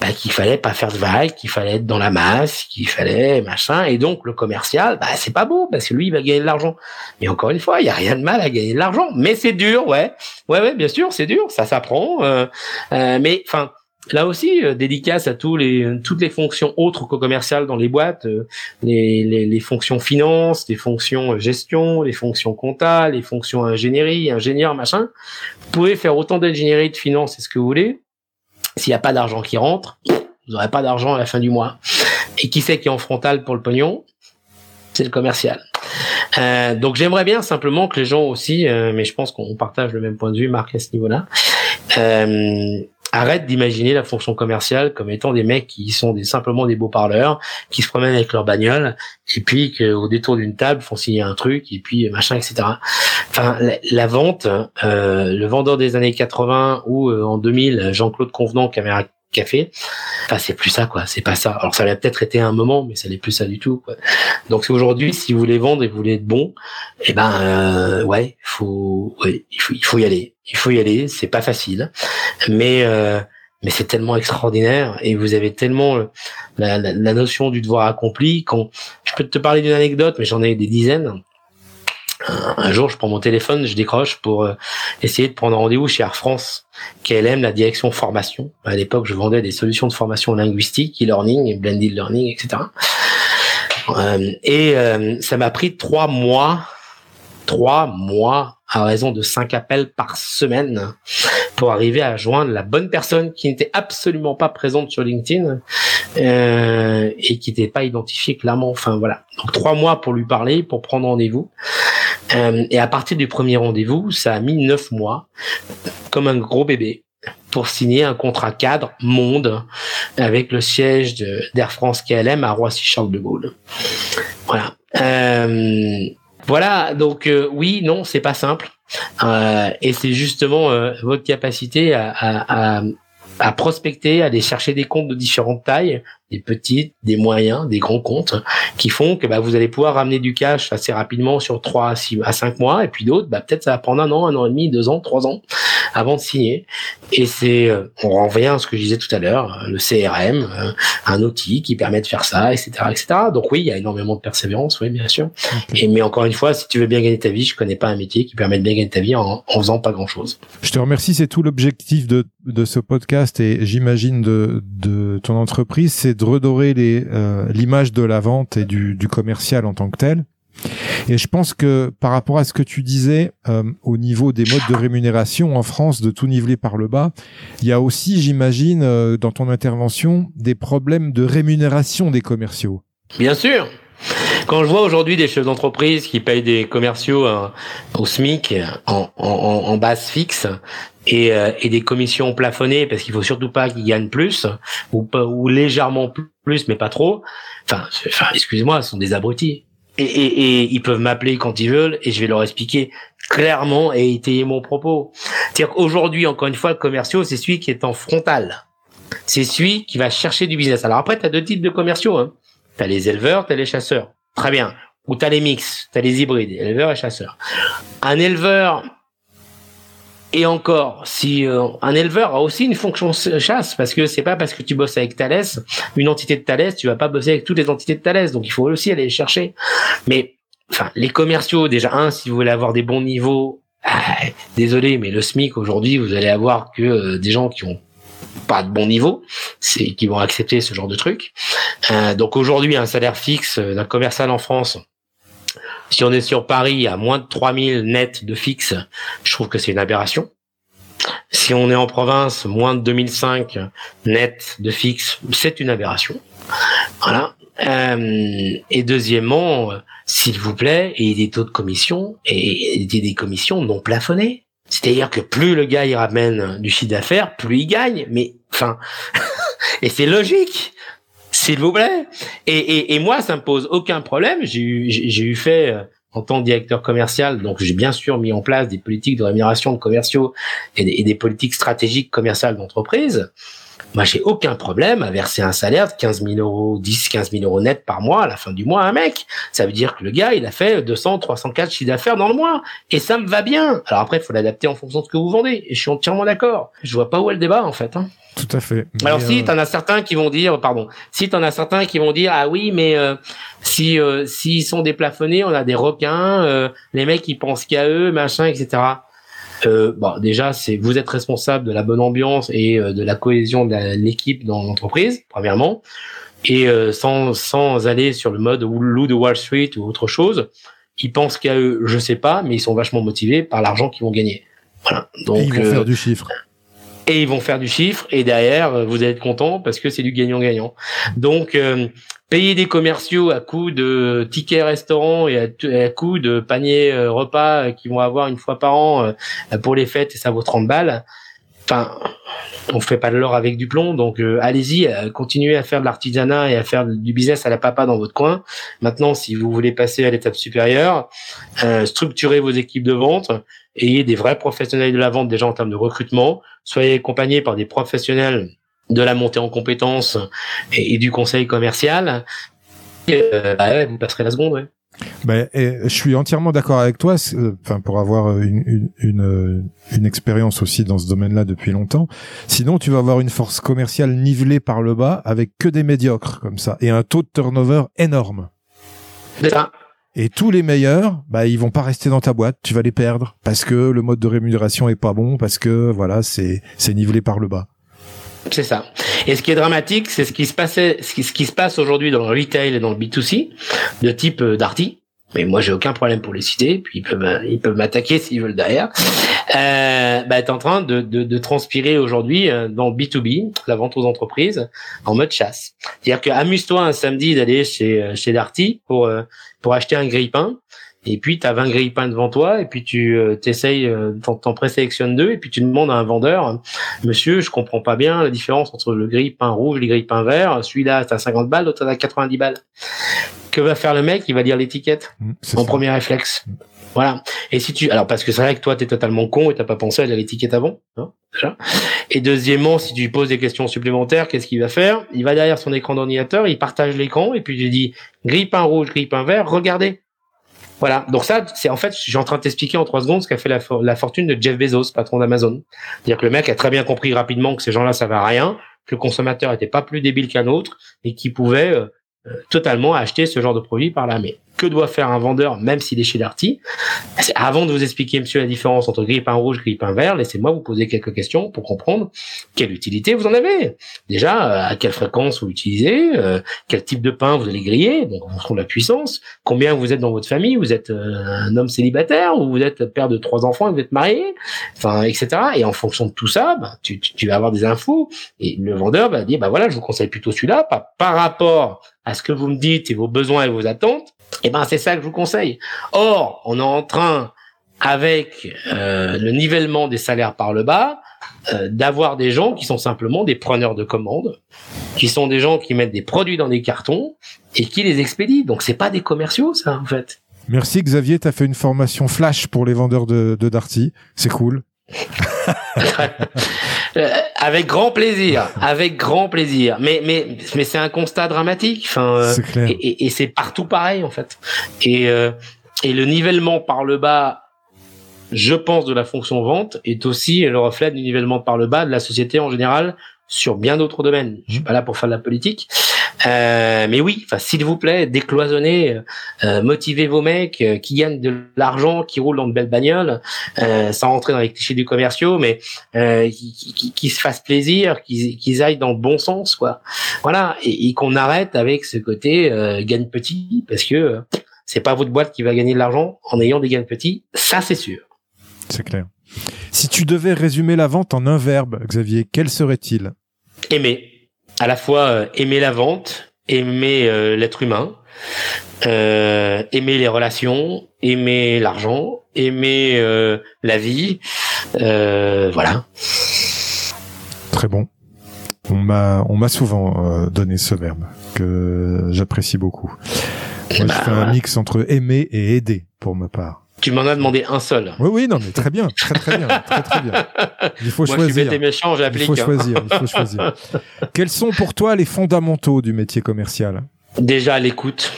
bah, qu'il fallait pas faire de vagues, qu'il fallait être dans la masse, qu'il fallait machin. Et donc le commercial, bah c'est pas beau parce que lui il va gagner de l'argent. Mais encore une fois, il y a rien de mal à gagner de l'argent, mais c'est dur, ouais, ouais, ouais, bien sûr, c'est dur, ça s'apprend. Euh, euh, mais enfin. Là aussi, euh, dédicace à tous les toutes les fonctions autres que commerciales dans les boîtes, euh, les, les, les, fonctions finance, les fonctions gestion, les fonctions comptables, les fonctions ingénierie, ingénieur, machin. Vous pouvez faire autant d'ingénierie de finance, c'est ce que vous voulez. S'il n'y a pas d'argent qui rentre, vous n'aurez pas d'argent à la fin du mois. Et qui c'est qui est en frontal pour le pognon? C'est le commercial. Euh, donc j'aimerais bien simplement que les gens aussi, euh, mais je pense qu'on partage le même point de vue, Marc, à ce niveau-là, euh, arrêtent d'imaginer la fonction commerciale comme étant des mecs qui sont des, simplement des beaux parleurs, qui se promènent avec leur bagnole, et puis qu'au détour d'une table font signer un truc, et puis machin, etc. Enfin, la, vente, euh, le vendeur des années 80 ou euh, en 2000, Jean-Claude Convenant, caméra café. Enfin, c'est plus ça, quoi. C'est pas ça. Alors, ça l'a peut-être été un moment, mais ça n'est plus ça du tout, quoi. Donc, aujourd'hui, si vous voulez vendre et vous voulez être bon, eh ben, euh, ouais, faut, ouais, il faut, il faut y aller. Il faut y aller. C'est pas facile, mais euh, mais c'est tellement extraordinaire et vous avez tellement la, la, la notion du devoir accompli. Quand je peux te parler d'une anecdote, mais j'en ai des dizaines un jour, je prends mon téléphone, je décroche pour euh, essayer de prendre rendez-vous chez Air France, KLM, la direction formation. À l'époque, je vendais des solutions de formation linguistique, e-learning, blended learning, etc. Euh, et euh, ça m'a pris trois mois, trois mois à raison de cinq appels par semaine pour arriver à joindre la bonne personne qui n'était absolument pas présente sur LinkedIn euh, et qui n'était pas identifiée clairement. Enfin voilà, donc trois mois pour lui parler, pour prendre rendez-vous. Euh, et à partir du premier rendez-vous, ça a mis neuf mois, comme un gros bébé, pour signer un contrat cadre monde avec le siège d'Air France KLM à Roissy-Charles de Gaulle. Voilà. Euh, voilà, donc euh, oui, non, c'est pas simple. Euh, et c'est justement votre capacité à, à, à, à, prospecter, à aller chercher des comptes de différentes tailles, des petites, des moyens, des grands comptes, qui font que bah, vous allez pouvoir ramener du cash assez rapidement sur 3 à, 6, à 5 mois, et puis d'autres, bah, peut-être ça va prendre un an, un an et demi, deux ans, trois ans avant de signer. Et c'est, euh, on revient à ce que je disais tout à l'heure, le CRM, euh, un outil qui permet de faire ça, etc., etc. Donc oui, il y a énormément de persévérance, oui, bien sûr. Et mais encore une fois, si tu veux bien gagner ta vie, je connais pas un métier qui permet de bien gagner ta vie en, en faisant pas grand chose. Je te remercie, c'est tout l'objectif de, de ce podcast et j'imagine de, de ton entreprise, c'est de redorer euh, l'image de la vente et du, commercial en tant que tel. Et je pense que par rapport à ce que tu disais euh, au niveau des modes de rémunération en France, de tout niveler par le bas, il y a aussi, j'imagine, euh, dans ton intervention, des problèmes de rémunération des commerciaux. Bien sûr. Quand je vois aujourd'hui des chefs d'entreprise qui payent des commerciaux au SMIC en base fixe et, et, des commissions plafonnées parce qu'il faut surtout pas qu'ils gagnent plus ou, ou légèrement plus mais pas trop. Enfin, enfin excusez-moi, ce sont des abrutis et, et, et, ils peuvent m'appeler quand ils veulent et je vais leur expliquer clairement et étayer mon propos. C'est-à-dire qu'aujourd'hui, encore une fois, le commerciaux, c'est celui qui est en frontal. C'est celui qui va chercher du business. Alors après, tu as deux types de commerciaux. Hein. Tu as les éleveurs, tu as les chasseurs. Très bien. Ou tu as les mix, tu as les hybrides, éleveurs et chasseurs. Un éleveur, et encore, si euh, un éleveur a aussi une fonction chasse, parce que c'est pas parce que tu bosses avec Thales, une entité de Thales, tu vas pas bosser avec toutes les entités de Thales, donc il faut aussi aller les chercher. Mais enfin, les commerciaux, déjà un, si vous voulez avoir des bons niveaux Ah, désolé, mais le SMIC aujourd'hui, vous allez avoir que euh, des gens qui ont pas de bon niveau, c'est qui vont accepter ce genre de truc. Euh, donc aujourd'hui, un salaire fixe d'un commercial en France, si on est sur Paris à moins de 3000 net de fixe, je trouve que c'est une aberration. Si on est en province, moins de 2005 net de fixe, c'est une aberration. Voilà. Euh, et deuxièmement, s'il vous plaît, et des taux de commission et, des commissions non plafonnées. C'est-à-dire que plus le gars il ramène du chiffre d'affaires, plus il gagne. Mais enfin, et c'est logique, s'il vous plaît. Et, et, et, moi, ça me pose aucun problème. J'ai eu, j'ai eu fait euh, en tant que directeur commercial, donc j'ai bien sûr mis en place des politiques de rémunération de commerciaux et des, et des politiques stratégiques commerciales d'entreprise. Moi, j'ai aucun problème à verser un salaire de 15 000 euros, 10, 15 000 euros net par mois à la fin du mois à un mec. Ça veut dire que le gars, il a fait 200, 304 chiffres d'affaires dans le mois. Et ça me va bien. Alors après, il faut l'adapter en fonction de ce que vous vendez. Et je suis entièrement d'accord. Je vois pas où est le débat, en fait. Hein. Tout à fait. Alors si euh... t'en as certains qui vont dire, pardon, si t'en as certains qui vont dire, ah oui, mais euh, si euh, s'ils sont déplafonnés, on a des requins, euh, les mecs ils pensent qu'à eux, machin, etc. Euh, bon, déjà, c'est vous êtes responsable de la bonne ambiance et euh, de la cohésion de l'équipe dans l'entreprise, premièrement, et euh, sans sans aller sur le mode loup de Wall Street ou autre chose. Ils pensent qu'à eux, je sais pas, mais ils sont vachement motivés par l'argent qu'ils vont gagner. Voilà. Donc et ils vont faire du chiffre. Et ils vont faire du chiffre et derrière vous allez être content parce que c'est du gagnant-gagnant. Donc payer des commerciaux à coût de tickets restaurants et à, coût de paniers euh, repas qu'ils vont avoir une fois par an euh, pour les fêtes et ça vaut 30 balles. Enfin, on fait pas de l'or avec du plomb, donc euh, allez-y, continuez à faire de l'artisanat et à faire du business à la papa dans votre coin. Maintenant, si vous voulez passer à l'étape supérieure, structurez vos équipes de vente, ayez des vrais professionnels de la vente déjà en termes de recrutement, soyez accompagnés par des professionnels de la montée en compétences et, du conseil commercial, euh, bah vous passerez la seconde. Ouais. Ben, je suis entièrement d'accord avec toi. Euh, enfin, pour avoir une, une, une, expérience aussi dans ce domaine-là depuis longtemps. Sinon, tu vas avoir une force commerciale nivelée par le bas avec que des médiocres comme ça et un taux de turnover énorme. Ça. Et tous les meilleurs, bah ils vont pas rester dans ta boîte. Tu vas les perdre parce que le mode de rémunération est pas bon, parce que voilà, c'est c'est nivelé par le bas. C'est ça. Et ce qui est dramatique, c'est ce qui se passait, ce qui, ce qui se passe aujourd'hui dans le retail et dans le B2C, de type euh, Darty. Mais moi, j'ai aucun problème pour les citer. Puis ils peuvent, ils peuvent m'attaquer s'ils veulent derrière. Euh, bah, est en train de, de, de transpirer aujourd'hui euh, dans le B2B, la vente aux entreprises, en mode chasse. C'est-à-dire que amuse-toi un samedi d'aller chez chez Darty pour pour acheter un grille-pain et puis tu as 20 grille-pains devant toi, et puis tu euh, t'essayes, euh, t'en présélectionnes deux, et puis tu demandes à un vendeur, monsieur, je comprends pas bien la différence entre le grille-pain rouge et le grille-pain vert, celui-là t'as 50 balles, l'autre t'as 90 balles. Que va faire le mec? Il va lire l'étiquette mmh, en premier réflexe. Voilà. Et si tu, alors parce que c'est vrai que toi t'es totalement con et t'as pas pensé à lire l'étiquette avant, hein, déjà. Et deuxièmement, si tu poses des questions supplémentaires, qu'est-ce qu'il va faire? Il va derrière son écran d'ordinateur, il partage l'écran et puis il dit grille-pain rouge, grille-pain vert, regardez. Voilà. Donc ça, c'est en fait, j'ai en train de t'expliquer en trois secondes ce qu'a fait la, fortune de Jeff Bezos, patron d'Amazon. C'est-à-dire que le mec a très bien compris rapidement que ces gens-là, ça va rien, que le consommateur était pas plus débile qu'un autre et qu'il pouvait euh, euh, totalement acheter ce genre de produit par là. Mais que doit faire un vendeur, même s'il est chez Darty Avant de vous expliquer, monsieur, la différence entre grille-pain rouge, grille-pain vert, laissez-moi vous poser quelques questions pour comprendre quelle utilité vous en avez. Déjà, euh, à quelle fréquence vous l'utilisez, euh, quel type de pain vous allez griller, donc fonction de la puissance, combien vous êtes dans votre famille, vous êtes un homme célibataire ou vous êtes père de trois enfants et vous êtes marié, enfin, etc. Et en fonction de tout ça, bah, tu, tu, vas avoir des infos et le vendeur va dire, bah voilà, je vous conseille plutôt celui-là, par rapport à ce que vous me dites et vos besoins et vos attentes, eh ben c'est ça que je vous conseille. Or, on est en train, avec euh, le nivellement des salaires par le bas, euh, d'avoir des gens qui sont simplement des preneurs de commandes, qui sont des gens qui mettent des produits dans des cartons et qui les expédient. Donc c'est pas des commerciaux, ça en fait. Merci Xavier, tu as fait une formation flash pour les vendeurs de, de Darty. C'est cool. Euh, avec grand plaisir, avec grand plaisir. Mais mais mais c'est un constat dramatique. Enfin, euh, et, et, c'est partout pareil en fait. Et euh, et le nivellement par le bas, je pense, de la fonction vente est aussi le reflet du nivellement par le bas de la société en général sur bien d'autres domaines. Je suis mmh. pas là pour faire de la politique, Euh, mais oui, enfin, s'il vous plaît, décloisonnez, euh, motivez vos mecs euh, qui gagnent de l'argent, qui roulent dans de belles bagnoles, euh, sans rentrer dans les clichés du commerciaux, mais euh, qui, qui, qui, se fassent plaisir, qu'ils aillent dans le bon sens, quoi. Voilà, et, et qu'on arrête avec ce côté gagne petit, parce que c'est pas votre boîte qui va gagner de l'argent en ayant des gains petits, ça c'est sûr. C'est clair. Si tu devais résumer la vente en un verbe, Xavier, quel serait-il? Aimer. À la fois euh, aimer la vente, aimer euh, l'être humain, euh, aimer les relations, aimer l'argent, aimer la vie. voilà. Très bon. On m'a on m'a souvent donné ce verbe que j'apprécie beaucoup. Moi, je bah, fais un mix entre aimer et aider pour ma part. Tu m'en as demandé un seul. Oui, oui, non, mais très bien, très très bien, très très bien. Il faut Moi, choisir. Je suis méchant, j'applique. Il faut choisir, il faut choisir. Quels sont pour toi les fondamentaux du métier commercial? Déjà l'écoute.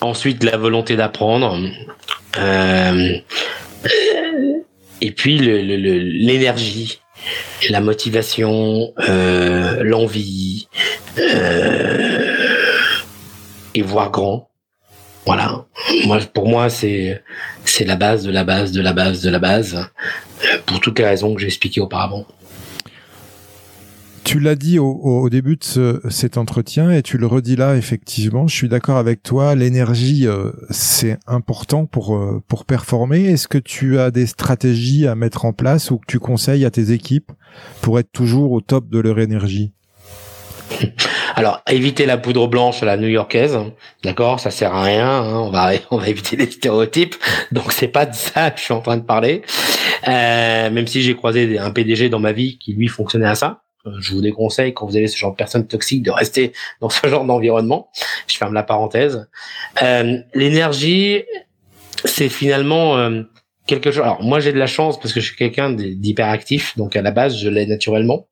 Ensuite, la volonté d'apprendre. Euh, et puis l'énergie, la motivation, euh, l'envie, euh, et voir grand voilà. Moi, pour moi, c'est c'est la base de la base de la base de la base, pour toutes les raisons que j'ai expliquées auparavant. Tu l'as dit au, début de cet entretien et tu le redis là effectivement. Je suis d'accord avec toi. L'énergie, euh, c'est important pour euh, pour performer. Est-ce que tu as des stratégies à mettre en place ou que tu conseilles à tes équipes pour être toujours au top de leur énergie? Alors, éviter la poudre blanche à la new-yorkaise, d'accord, ça sert à rien. Hein, on va on va éviter les stéréotypes. Donc c'est pas de ça que je suis en train de parler. Euh, même si j'ai croisé un PDG dans ma vie qui lui fonctionnait à ça. Euh, je vous déconseille quand vous avez ce genre de personnes toxiques de rester dans ce genre d'environnement. Je ferme la parenthèse. Euh, l'énergie, c'est finalement quelque chose. Alors moi j'ai de la chance parce que je suis quelqu'un d'hyperactif, donc à la base je l'ai naturellement.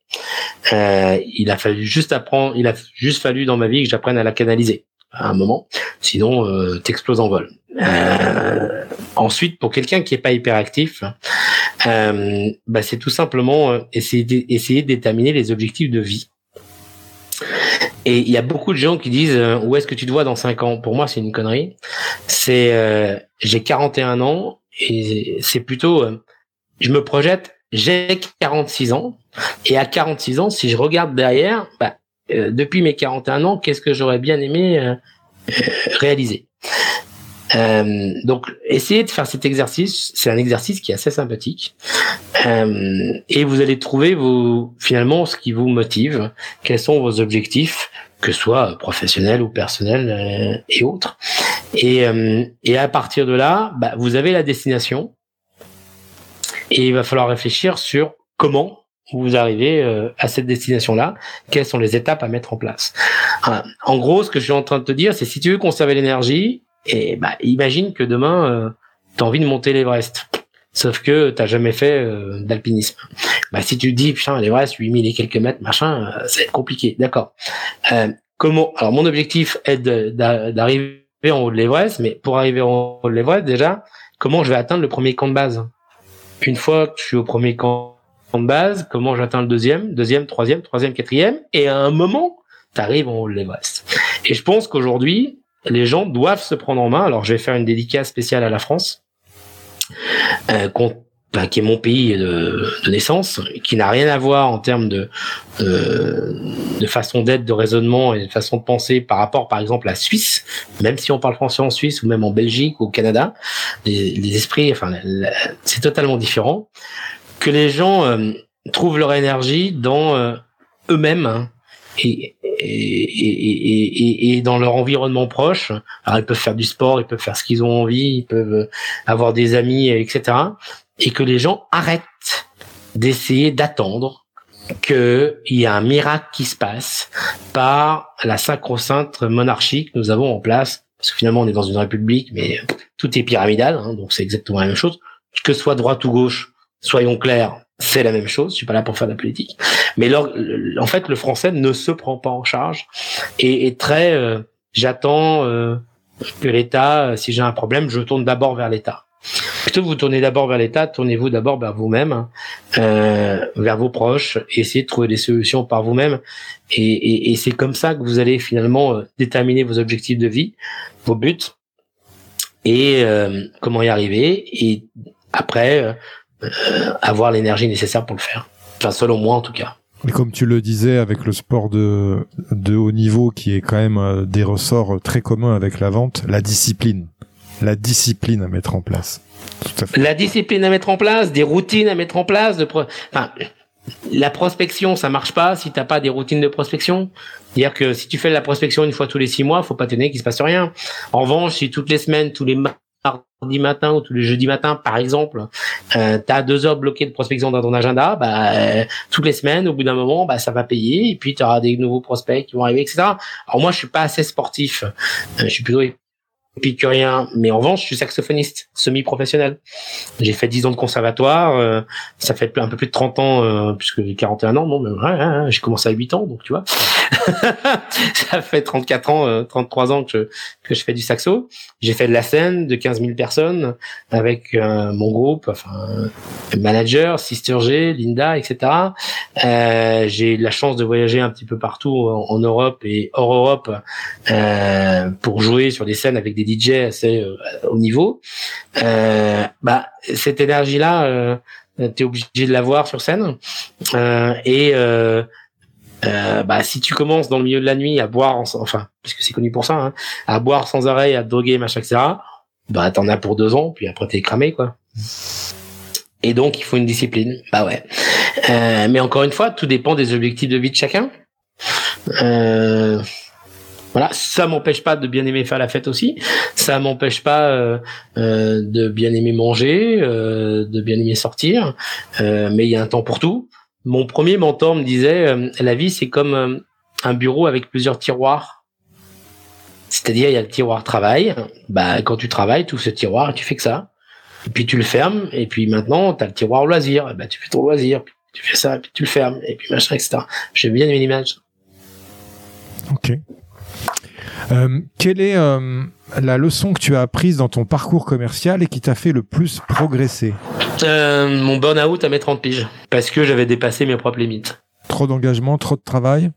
Euh, il a fallu juste apprendre, il a juste fallu dans ma vie que j'apprenne à la canaliser à un moment, sinon euh, t'exploses en vol. Euh, ensuite, pour quelqu'un qui est pas hyperactif, euh, bah, c'est tout simplement euh, essayer essayer de déterminer les objectifs de vie. Et il y a beaucoup de gens qui disent euh, où est-ce que tu te vois dans 5 ans? Pour moi, c'est une connerie. C'est j'ai 41 ans et c'est plutôt, euh, je me projette, j'ai 46 ans, et à 46 ans, si je regarde derrière, bah, euh, depuis mes 41 ans, qu'est-ce que j'aurais bien aimé euh, réaliser? Donc, essayez de faire cet exercice. C'est un exercice qui est assez sympathique, et vous allez trouver vos finalement ce qui vous motive, quels sont vos objectifs, que ce soit professionnels ou personnels et autres. Et, euh, et à partir de là, bah, vous avez la destination. Et il va falloir réfléchir sur comment vous arrivez euh, à cette destination-là, quelles sont les étapes à mettre en place? en gros, ce que je suis en train de te dire, c'est si tu veux conserver l'énergie, et bah, imagine que demain, euh, tu as envie de monter l'Everest. Sauf que t'as jamais fait euh, d'alpinisme. Bah, si tu dis, putain, l'Everest, 8000 et quelques mètres, machin, euh, ça va être compliqué. D'accord. Euh, comment Alors, mon objectif est d'arriver en haut de l'Everest, mais pour arriver en haut de l'Everest, déjà, comment je vais atteindre le premier camp de base? Une fois que je suis au premier camp de base, comment j'atteins le deuxième, deuxième, troisième, troisième, quatrième, et à un moment, tu arrives en haut de l'Everest. Et je pense qu'aujourd'hui, les gens doivent se prendre en main. Alors, je vais faire une dédicace spéciale à la France, euh, qui est mon pays de, naissance, qui n'a rien à voir en termes de euh, de façon d'être, de raisonnement et de façon de penser par rapport, par exemple, à la Suisse. Même si on parle français en Suisse ou même en Belgique ou au Canada, les, esprits, enfin, c'est totalement différent. Que les gens euh, trouvent leur énergie dans euh, eux-mêmes hein, et, et, et, et, dans leur environnement proche. Alors ils peuvent faire du sport, ils peuvent faire ce qu'ils ont envie, ils peuvent avoir des amis, etc et que les gens arrêtent d'essayer d'attendre qu'il y a un miracle qui se passe par la sacro-sainte monarchie que nous avons en place. Parce que finalement, on est dans une république, mais tout est pyramidal, hein, donc c'est exactement la même chose. Que ce soit droite ou gauche, soyons clairs, c'est la même chose. Je suis pas là pour faire de la politique, mais en fait, le français ne se prend pas en charge et est très. Euh, j'attends euh, que l'État, si j'ai un problème, je tourne d'abord vers l'État. Plutôt vous tournez d'abord vers l'État, tournez-vous d'abord vers vous-même, euh, vers vos proches, et essayez de trouver des solutions par vous-même. Et, c'est comme ça que vous allez finalement euh, déterminer vos objectifs de vie, vos buts, et euh, comment y arriver. Et après, avoir l'énergie nécessaire pour le faire. Enfin, selon moi en tout cas. Et comme tu le disais, avec le sport de, haut niveau, qui est quand même des ressorts très communs avec la vente, la discipline. La discipline à mettre en place. La discipline à mettre en place, des routines à mettre en place. De pro... enfin, la prospection, ça marche pas si t'as pas des routines de prospection. C'est-à-dire que si tu fais de la prospection une fois tous les six mois, faut pas t'étonner qu'il se passe rien. En revanche, si toutes les semaines, tous les mardi matin ou tous les jeudis matin, par exemple, euh, tu as deux heures bloquées de prospection dans ton agenda, bah, euh, toutes les semaines, au bout d'un moment, bah, ça va payer et puis tu auras des nouveaux prospects qui vont arriver, etc. Alors moi, je suis pas assez sportif. Euh, je suis plutôt épicurien, mais en revanche, je suis saxophoniste semi-professionnel. J'ai fait 10 ans de conservatoire, euh, ça fait un peu plus de 30 ans, euh, puisque j'ai 41 ans, non, mais ouais, j'ai commencé à 8 ans, donc tu vois. ça fait 34 ans, 33 ans que je, que je fais du saxo. J'ai fait de la scène de 15 000 personnes avec euh, mon groupe, enfin, manager, Sister G, Linda, etc. Euh, j'ai eu la chance de voyager un petit peu partout en, en Europe et hors Europe euh, pour jouer sur des scènes avec des DJ assez euh, haut niveau. Euh, bah, cette énergie-là, euh, tu es obligé de l'avoir sur scène. et euh, bah, si tu commences dans le milieu de la nuit à boire, enfin, puisque c'est connu pour ça, hein, à boire sans arrêt, à te droguer, machin, etc., bah, t'en as pour deux ans, puis après t'es cramé, quoi. Et donc, il faut une discipline. Bah ouais. Euh, mais encore une fois, tout dépend des objectifs de vie de chacun. Euh, voilà, ça m'empêche pas de bien aimer faire la fête aussi. Ça m'empêche pas euh, euh, de bien aimer manger, euh, de bien aimer sortir. mais il y a un temps pour tout. Mon premier mentor me disait, la vie c'est comme un bureau avec plusieurs tiroirs. C'est-à-dire, il y a le tiroir travail. Bah, quand tu travailles, tout ce tiroir, tu fais que ça. Et puis tu le fermes. Et puis maintenant, tu as le tiroir loisir. Bah, tu fais ton loisir. Tu fais ça. Puis tu le fermes. Et puis machin, etc. J'aime bien une image. Ok. Euh, quelle est euh, la leçon que tu as apprise dans ton parcours commercial et qui t'a fait le plus progresser euh, Mon burn-out à mes 30 piges, parce que j'avais dépassé mes propres limites. Trop d'engagement, trop de travail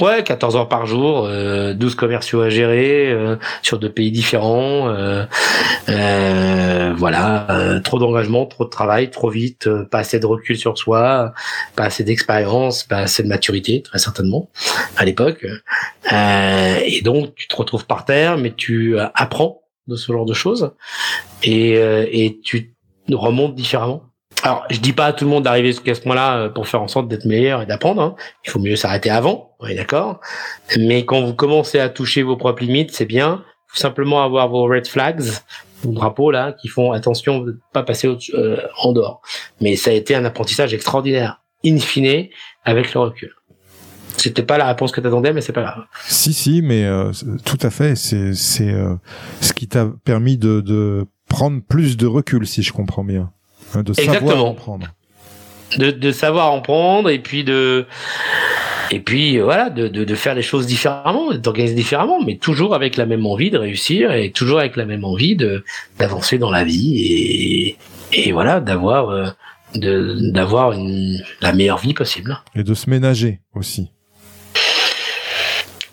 Ouais, 14 heures par jour, euh, 12 commerciaux à gérer euh, sur deux pays différents. Euh, euh voilà, trop d'engagement, trop de travail, trop vite, pas assez de recul sur soi, pas assez d'expérience, pas assez de maturité, très certainement, à l'époque. et donc, tu te retrouves par terre, mais tu apprends de ce genre de choses et, et tu remontes différemment. Alors, je dis pas à tout le monde d'arriver jusqu'à ce point-là euh, pour faire en sorte d'être meilleur et d'apprendre. Hein. Il faut mieux s'arrêter avant, oui, d'accord. Mais quand vous commencez à toucher vos propres limites, c'est bien. Faut simplement avoir vos red flags, vos drapeaux là, qui font attention de pas passer euh, en dehors. Mais ça a été un apprentissage extraordinaire, in fine, avec le recul. C'était pas la réponse que t'attendais, mais c'est pas grave. Si, si, mais euh, tout à fait. C'est c'est euh, ce qui t'a permis de, de prendre plus de recul, si je comprends bien. Hein, de Exactement. savoir en prendre. De, de savoir en prendre et puis de et puis euh, voilà de, de, de faire les choses différemment, d'organiser différemment, mais toujours avec la même envie de réussir et toujours avec la même envie de d'avancer dans la vie et et voilà d'avoir euh, de d'avoir une la meilleure vie possible. Et de se ménager aussi.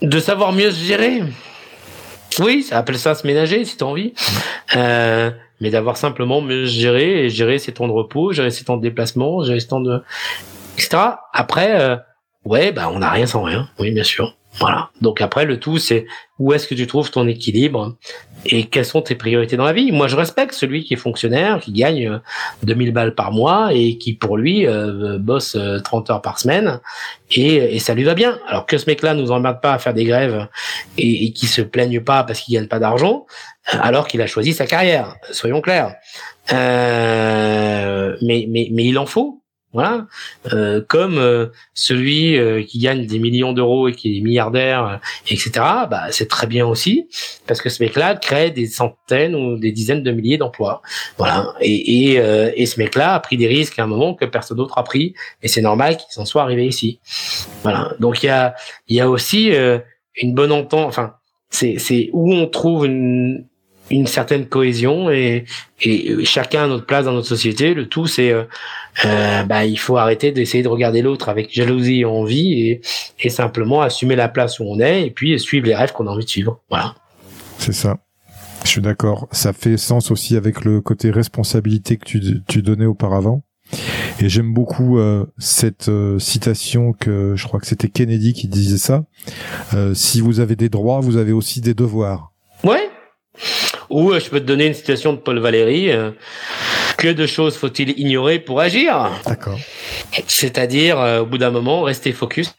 De savoir mieux se gérer. Oui, ça appelle ça se ménager si t'as envie. Euh, mais d'avoir simplement mieux gérer et gérer ses temps de repos, gérer ses temps de déplacement, gérer ses temps de etc. Après, euh, ouais, bah on n'a rien sans rien. Oui, bien sûr. Voilà. Donc après, le tout, c'est où est-ce que tu trouves ton équilibre? Et quelles sont tes priorités dans la vie? Moi, je respecte celui qui est fonctionnaire, qui gagne 2000 balles par mois et qui, pour lui, euh, bosse 30 heures par semaine et, et, ça lui va bien. Alors que ce mec-là nous emmerde pas à faire des grèves et, et qui se plaigne pas parce qu'il gagne pas d'argent, alors qu'il a choisi sa carrière. Soyons clairs. Euh, mais, mais, mais il en faut. Voilà, euh, comme euh, celui euh, qui gagne des millions d'euros et qui est milliardaire, euh, etc. Bah, c'est très bien aussi parce que ce mec-là crée des centaines ou des dizaines de milliers d'emplois. Voilà, et, et, euh, et ce mec-là a pris des risques à un moment que personne d'autre a pris, et c'est normal qu'il s'en soit arrivé ici. Voilà, donc il y a il y a aussi une bonne entente. Enfin, c'est c'est où on trouve une une certaine cohésion et, et chacun a notre place dans notre société. Le tout, c'est euh, euh, bah, il faut arrêter d'essayer de regarder l'autre avec jalousie et envie et, et simplement assumer la place où on est et puis suivre les rêves qu'on a envie de suivre. Voilà. C'est ça. Je suis d'accord. Ça fait sens aussi avec le côté responsabilité que tu, tu donnais auparavant. Et j'aime beaucoup euh, cette euh, citation que je crois que c'était Kennedy qui disait ça. Euh, si vous avez des droits, vous avez aussi des devoirs. Ouais. Ou je peux te donner une citation de Paul Valéry. que de choses faut-il ignorer pour agir? D'accord. C'est-à-dire, au bout d'un moment, restez focus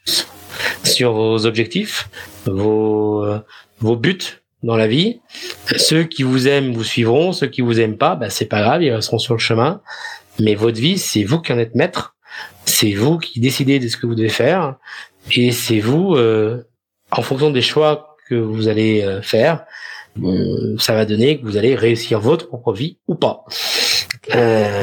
sur vos objectifs, vos, vos buts dans la vie. Ceux qui vous aiment vous suivront, ceux qui vous aiment pas, bah, c'est pas grave, ils resteront sur le chemin. Mais votre vie, c'est vous qui en êtes maître. C'est vous qui décidez de ce que vous devez faire. Et c'est vous, euh, en fonction des choix que vous allez euh, faire, euh, ça va donner que vous allez réussir votre propre vie ou pas. Euh,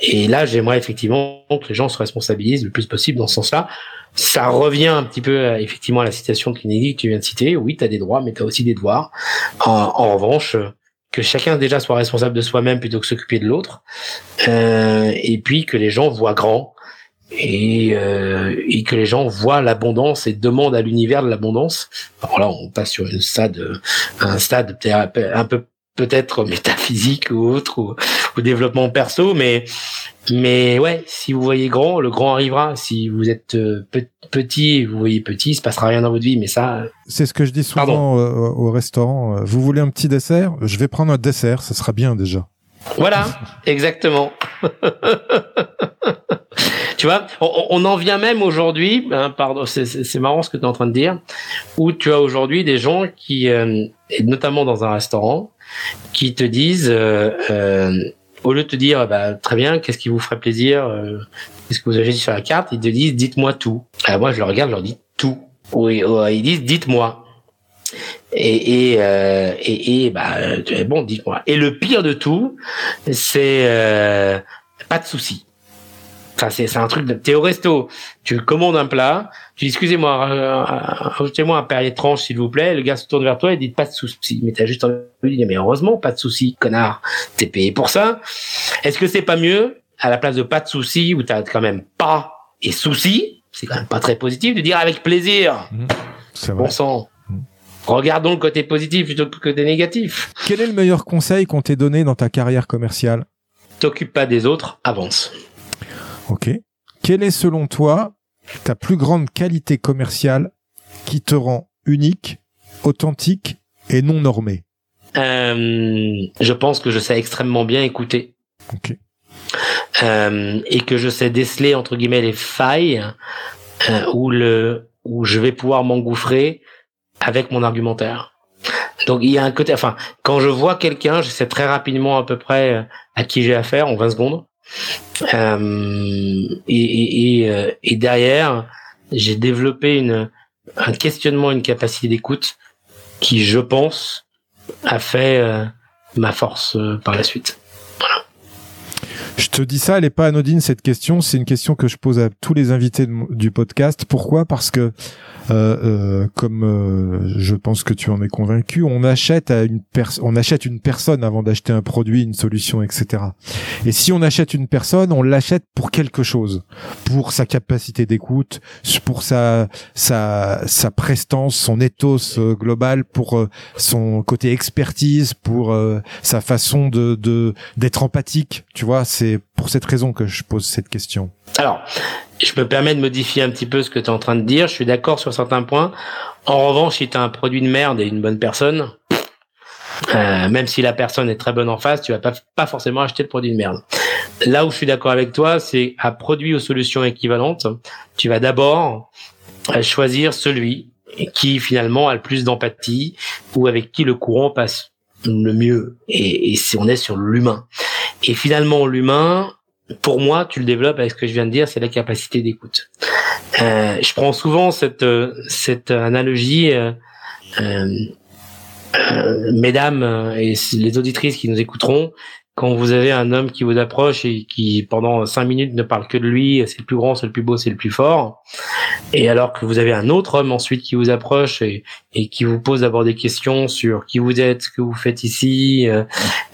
et là, j'aimerais effectivement que les gens se responsabilisent le plus possible dans ce sens-là. Ça revient un petit peu effectivement à la citation de Kennedy que tu viens de citer. Oui, tu as des droits, mais tu as aussi des devoirs. En, en revanche, que chacun déjà soit responsable de soi-même plutôt que s'occuper de l'autre, euh, et puis que les gens voient grand et, euh, et que les gens voient l'abondance et demandent à l'univers de l'abondance. Alors là, on passe sur une stade, un stade un peu peut-être métaphysique ou autre ou, développement perso, mais mais ouais, si vous voyez grand, le grand arrivera. Si vous êtes euh, petit, vous voyez petit, il se passera rien dans votre vie. Mais ça, c'est ce que je dis souvent euh, au restaurant. Euh, vous voulez un petit dessert Je vais prendre un dessert, ça sera bien déjà. Voilà, exactement. tu vois, on, en vient même aujourd'hui. Hein, pardon, c'est marrant ce que tu es en train de dire. Où tu as aujourd'hui des gens qui, et notamment dans un restaurant, qui te disent au lieu de te dire bah, très bien, qu'est-ce qui vous ferait plaisir, euh, qu'est-ce que vous avez dit sur la carte, ils te disent dites-moi tout. Alors moi je le regarde, je leur dis tout. Oui, ils disent dites-moi. Et et, euh, et, et bah bon dites-moi. Et le pire de tout, c'est euh, pas de souci c'est un truc de t'es au resto, tu commandes un plat, tu dis excusez-moi, euh, rajoutez-moi un perrier tranche s'il vous plaît. Le gars se tourne vers toi et dit pas de souci. Mais t'as juste envie de dire mais heureusement pas de souci, connard. T'es payé pour ça. Est-ce que c'est pas mieux à la place de pas de souci où t'as quand même pas et souci, c'est quand même pas très positif de dire avec plaisir. Mmh, bon sang. Regardons le côté positif plutôt que le côté négatif. Quel est le meilleur conseil qu'on t'ait donné dans ta carrière commerciale? T'occupe pas des autres, avance. Ok. Quelle est selon toi ta plus grande qualité commerciale qui te rend unique, authentique et non normé? Euh, Je pense que je sais extrêmement bien écouter. Ok. Euh, et que je sais déceler entre guillemets les failles euh, où le où je vais pouvoir m'engouffrer avec mon argumentaire. Donc il y a un côté, enfin, quand je vois quelqu'un, je sais très rapidement à peu près à qui j'ai affaire en 20 secondes. Euh, euh, et, derrière, j'ai développé une, un questionnement, une capacité d'écoute qui, je pense, a fait euh, ma force par la suite. Je te dis ça, elle est pas anodine cette question. C'est une question que je pose à tous les invités du podcast. Pourquoi? Parce que euh, euh, comme euh, je pense que tu en es convaincu, on achète à une on achète une personne avant d'acheter un produit, une solution, etc. Et si on achète une personne, on l'achète pour quelque chose, pour sa capacité d'écoute, pour sa sa sa prestance, son ethos global, pour son côté expertise, pour sa façon de de d'être empathique. Tu vois, c'est pour cette raison que je pose cette question. Alors, je me permets de modifier un petit peu ce que tu es en train de dire. Je suis d'accord sur certains points. En revanche, si tu as un produit de merde et une bonne personne, euh, même si la personne est très bonne en face, tu vas pas, forcément acheter le produit de merde. Là où je suis d'accord avec toi, c'est à produit aux solutions équivalentes, tu vas d'abord euh, choisir celui qui finalement a le plus d'empathie ou avec qui le courant passe le mieux. Et si on est sur l'humain. Et finalement, l'humain, pour moi, tu le développes avec ce que je viens de dire, c'est la capacité d'écoute. Euh, je prends souvent cette euh, cette analogie, euh, euh, euh mesdames et les auditrices qui nous écouteront, quand vous avez un homme qui vous approche et qui pendant cinq minutes ne parle que de lui, c'est le plus grand, c'est le plus beau, c'est le plus fort, et alors que vous avez un autre homme ensuite qui vous approche et, et qui vous pose d'abord des questions sur qui vous êtes, ce que vous faites ici, euh,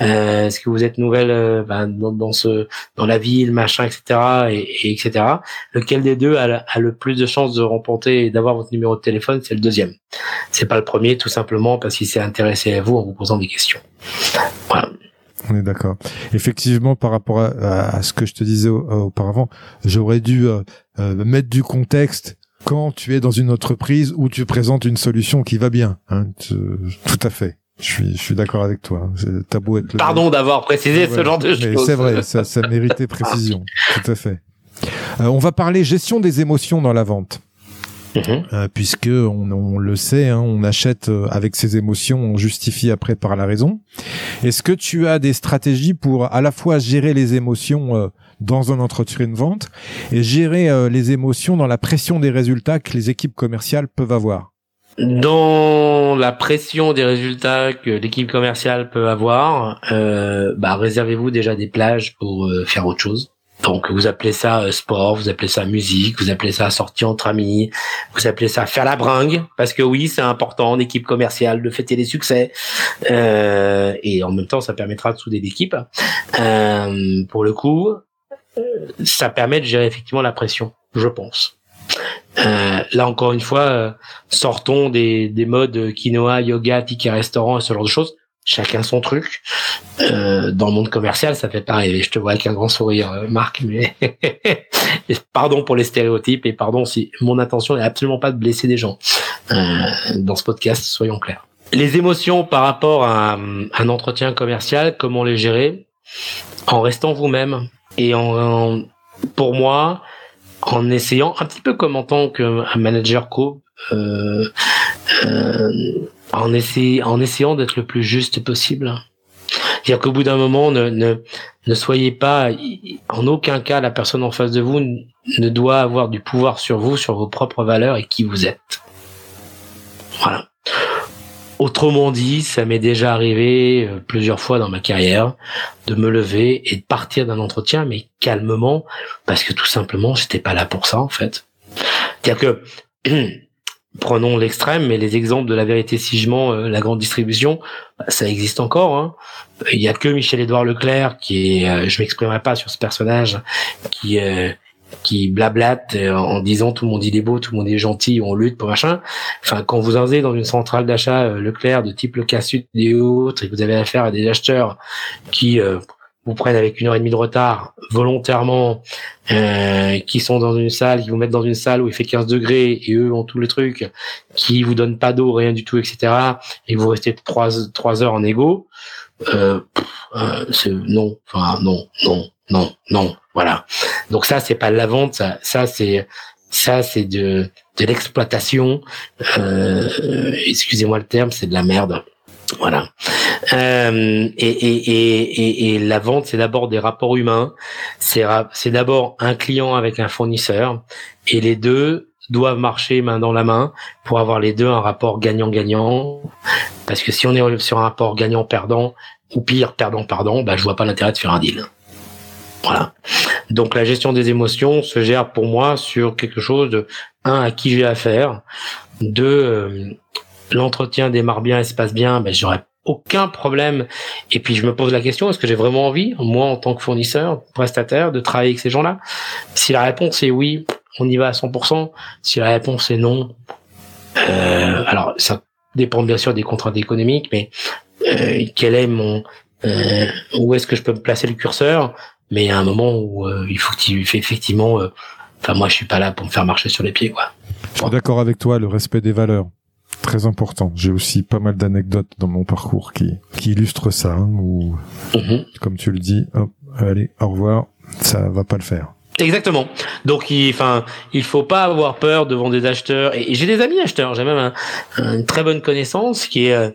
euh est-ce que vous êtes nouvelle euh, ben, dans, dans, ce dans la ville, machin, etc. Et, et etc. Lequel des deux a, a, le plus de chances de remporter et d'avoir votre numéro de téléphone C'est le deuxième. C'est pas le premier, tout simplement parce qu'il s'est intéressé à vous en vous posant des questions. Voilà. On est d'accord. Effectivement, par rapport à, ce que je te disais auparavant, j'aurais dû euh, euh, mettre du contexte quand tu es dans une entreprise où tu présentes une solution qui va bien. Hein, tout à fait. Je suis, je suis d'accord avec toi. T'as beau être Pardon d'avoir précisé ce genre de choses. C'est vrai, ça, ça méritait précision. Tout à fait. Euh, on va parler gestion des émotions dans la vente. Mhm. Euh, puisque on, le sait, hein, on achète euh, avec ses émotions, on justifie après par la raison. Est-ce que tu as des stratégies pour à la fois gérer les émotions euh, dans un entretien de vente et gérer les émotions dans la pression des résultats que les équipes commerciales peuvent avoir? Dans la pression des résultats que l'équipe commerciale peut avoir, bah, réservez-vous déjà des plages pour faire autre chose. Donc vous appelez ça euh, sport, vous appelez ça musique, vous appelez ça sortie entre amis, vous appelez ça faire la bringue, parce que oui, c'est important en équipe commerciale de fêter les succès, euh, et en même temps, ça permettra de souder l'équipe. Euh, pour le coup, ça permet de gérer effectivement la pression, je pense. Euh, là encore une fois, euh, sortons des, des modes quinoa, yoga, ticket restaurant et ce genre de choses chacun son truc. Euh, dans le monde commercial, ça fait pareil. Je te vois avec un grand sourire, euh, Marc, mais pardon pour les stéréotypes et pardon si mon intention n'est absolument pas de blesser des gens euh, dans ce podcast, soyons clairs. Les émotions par rapport à, un entretien commercial, comment les gérer En restant vous-même et en, pour moi, en essayant un petit peu comme en tant qu'un manager co. Euh, en, en essayant d'être le plus juste possible. C'est-à-dire qu'au bout d'un moment, ne, ne, ne soyez pas, en aucun cas, la personne en face de vous ne doit avoir du pouvoir sur vous, sur vos propres valeurs et qui vous êtes. Voilà. Autrement dit, ça m'est déjà arrivé euh, plusieurs fois dans ma carrière de me lever et de partir d'un entretien, mais calmement, parce que tout simplement, j'étais pas là pour ça, en fait. C'est-à-dire que prenons l'extrême, mais les exemples de la vérité sigement, euh, la grande distribution, bah, ça existe encore. Hein. Il y a que Michel-Édouard Leclerc qui est, euh, je m'exprimerai pas sur ce personnage, qui euh, qui blablate en disant tout le monde il est beau, tout le monde est gentil, on lutte pour machin. Enfin, quand vous allez dans une centrale d'achat Leclerc de type le Cassut et autres, et que vous avez affaire à des acheteurs qui vous prennent avec une heure et demie de retard volontairement, euh, qui sont dans une salle, qui vous mettent dans une salle où il fait 15 degrés et eux ont tous les trucs, qui vous donnent pas d'eau, rien du tout, etc. Et vous restez trois trois heures en égo. Euh, euh, non, enfin non, non, non, non, voilà. Donc ça c'est pas de la vente, ça, ça c'est ça c'est de de l'exploitation. Euh, excusez-moi le terme, c'est de la merde. Voilà. Euh, et, et, et, et, la vente, c'est d'abord des rapports humains. C'est, d'abord un client avec un fournisseur. Et les deux doivent marcher main dans la main pour avoir les deux un rapport gagnant-gagnant. Parce que si on est sur un rapport gagnant-perdant, ou pire, perdant-pardon, bah, je vois pas l'intérêt de faire un deal. Voilà. Donc la gestion des émotions se gère pour moi sur quelque chose de un à qui j'ai affaire, deux euh, l'entretien démarre bien et se passe bien, ben j'aurais aucun problème. Et puis je me pose la question est-ce que j'ai vraiment envie, moi en tant que fournisseur, prestataire, de travailler avec ces gens-là? Si la réponse est oui, on y va à 100%. Si la réponse est non, euh, alors ça dépend bien sûr des contraintes économiques, mais euh, quel est mon euh, où est-ce que je peux me placer le curseur? Mais il un moment où il faut que effectivement. Enfin, moi, je suis pas là pour me faire marcher sur les pieds, quoi. Je suis d'accord avec toi, le respect des valeurs très important. J'ai aussi pas mal d'anecdotes dans mon parcours qui, qui illustrent ça, hein, ou mhm. comme tu le dis, hop, allez, au revoir, ça va pas le faire. Exactement. Donc, il, enfin, il faut pas avoir peur devant des acheteurs. Et, j'ai des amis acheteurs. J'ai même une très bonne connaissance qui est euh,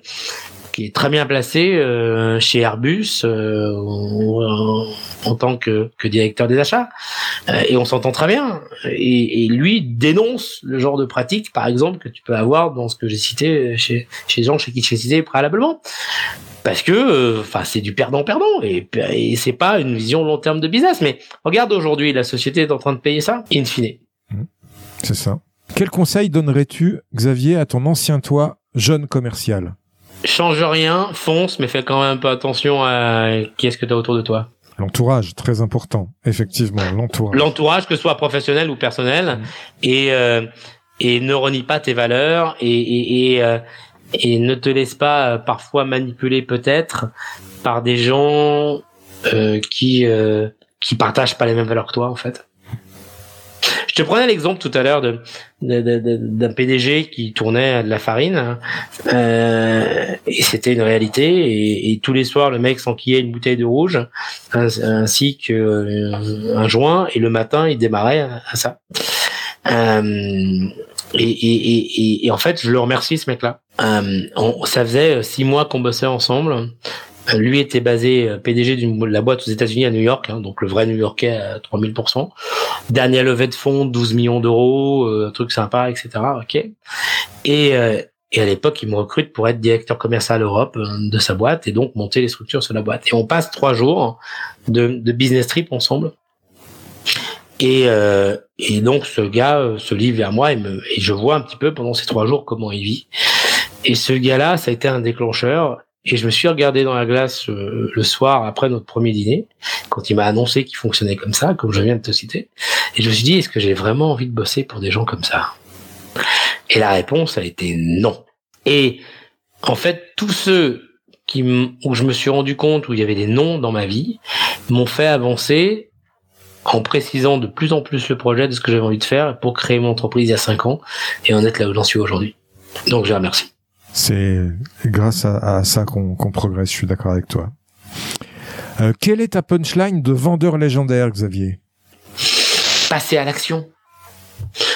qui est très bien placé euh, chez Airbus euh, en, tant que, directeur des achats. Euh, et on s'entend très bien. Et, lui dénonce le genre de pratique par exemple que tu peux avoir dans ce que j'ai cité chez chez gens chez qui j'ai cité préalablement. Parce que enfin c'est du perdant perdant et, et c'est pas une vision long terme de business. Mais regarde aujourd'hui la société est en train de payer ça in fine. Mmh. c'est ça. Quel conseil donnerais-tu Xavier à ton ancien toi jeune commercial? Change rien fonce mais fais quand même un peu attention à qui est-ce que tu as autour de toi L'entourage, très important, effectivement, l'entourage. L'entourage, que ce soit professionnel ou personnel, mmh. et euh, et ne renie pas tes valeurs et et, et, euh, et ne te laisse pas euh, parfois manipuler peut-être par des gens euh, qui euh, qui partagent pas les mêmes valeurs que toi en fait. Je te prenais l'exemple tout à l'heure de, d'un PDG qui tournait de la farine euh, et c'était une réalité et, et, tous les soirs le mec s'enquillait une bouteille de rouge ainsi que euh, un joint et le matin il démarrait à, ça. Euh, et, et, et, en fait, je le remercie ce mec-là. Euh, ça faisait six mois qu'on bossait ensemble. Lui était basé euh, PDG de la boîte aux États-Unis à New York, hein, donc le vrai New Yorkais à 3000%. Dernière levée de fonds, 12 millions d'euros, euh, truc sympa, etc. Ok. Et, euh, et à l'époque, il me recrute pour être directeur commercial Europe euh, de sa boîte et donc monter les structures sur la boîte. Et on passe trois jours de, de business trip ensemble. Et, euh, et donc ce gars euh, se livre vers moi et, me, et je vois un petit peu pendant ces trois jours comment il vit. Et ce gars-là, ça a été un déclencheur. Et je me suis regardé dans la glace euh, le soir après notre premier dîner, quand il m'a annoncé qu'il fonctionnait comme ça, comme je viens de te citer. Et je me suis dit, est-ce que j'ai vraiment envie de bosser pour des gens comme ça? Et la réponse a été non. Et en fait, tous ceux qui où je me suis rendu compte où il y avait des noms dans ma vie m'ont fait avancer en précisant de plus en plus le projet de ce que j'avais envie de faire pour créer mon entreprise il y a cinq ans et en être là où j'en suis aujourd'hui. Donc je remercie. C'est grâce à, ça qu'on progresse, je suis d'accord avec toi. Euh, quelle est ta punchline de vendeur légendaire, Xavier? Passer à l'action.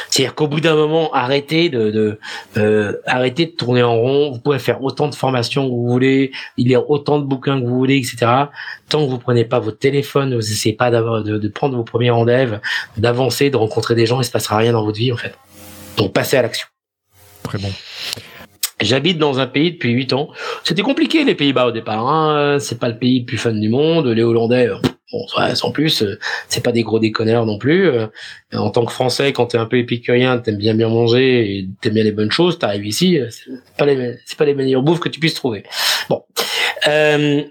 C'est-à-dire qu'au bout d'un moment, arrêtez de, de euh, arrêtez de tourner en rond. Vous pouvez faire autant de formations que vous voulez, il y a autant de bouquins que vous voulez, etc. Tant que vous prenez pas votre téléphone, vous essayez pas d'avoir de, de, prendre vos premiers rendez-vous, d'avancer, de rencontrer des gens, il se passera rien dans votre vie en fait. Donc passez à l'action. Très bon. J'habite dans un pays depuis 8 ans. C'était compliqué les Pays-Bas au départ. Hein. C'est pas le pays le plus fun du monde. Les Hollandais, bon, sans plus, c'est pas des gros déconneurs non plus. En tant que Français, quand t'es un peu épicurien, t'aimes bien bien manger et t'aimes bien les bonnes choses, t'arrives ici, c'est pas les c'est pas les meilleures bouffes que tu puisses trouver. Bon, euh,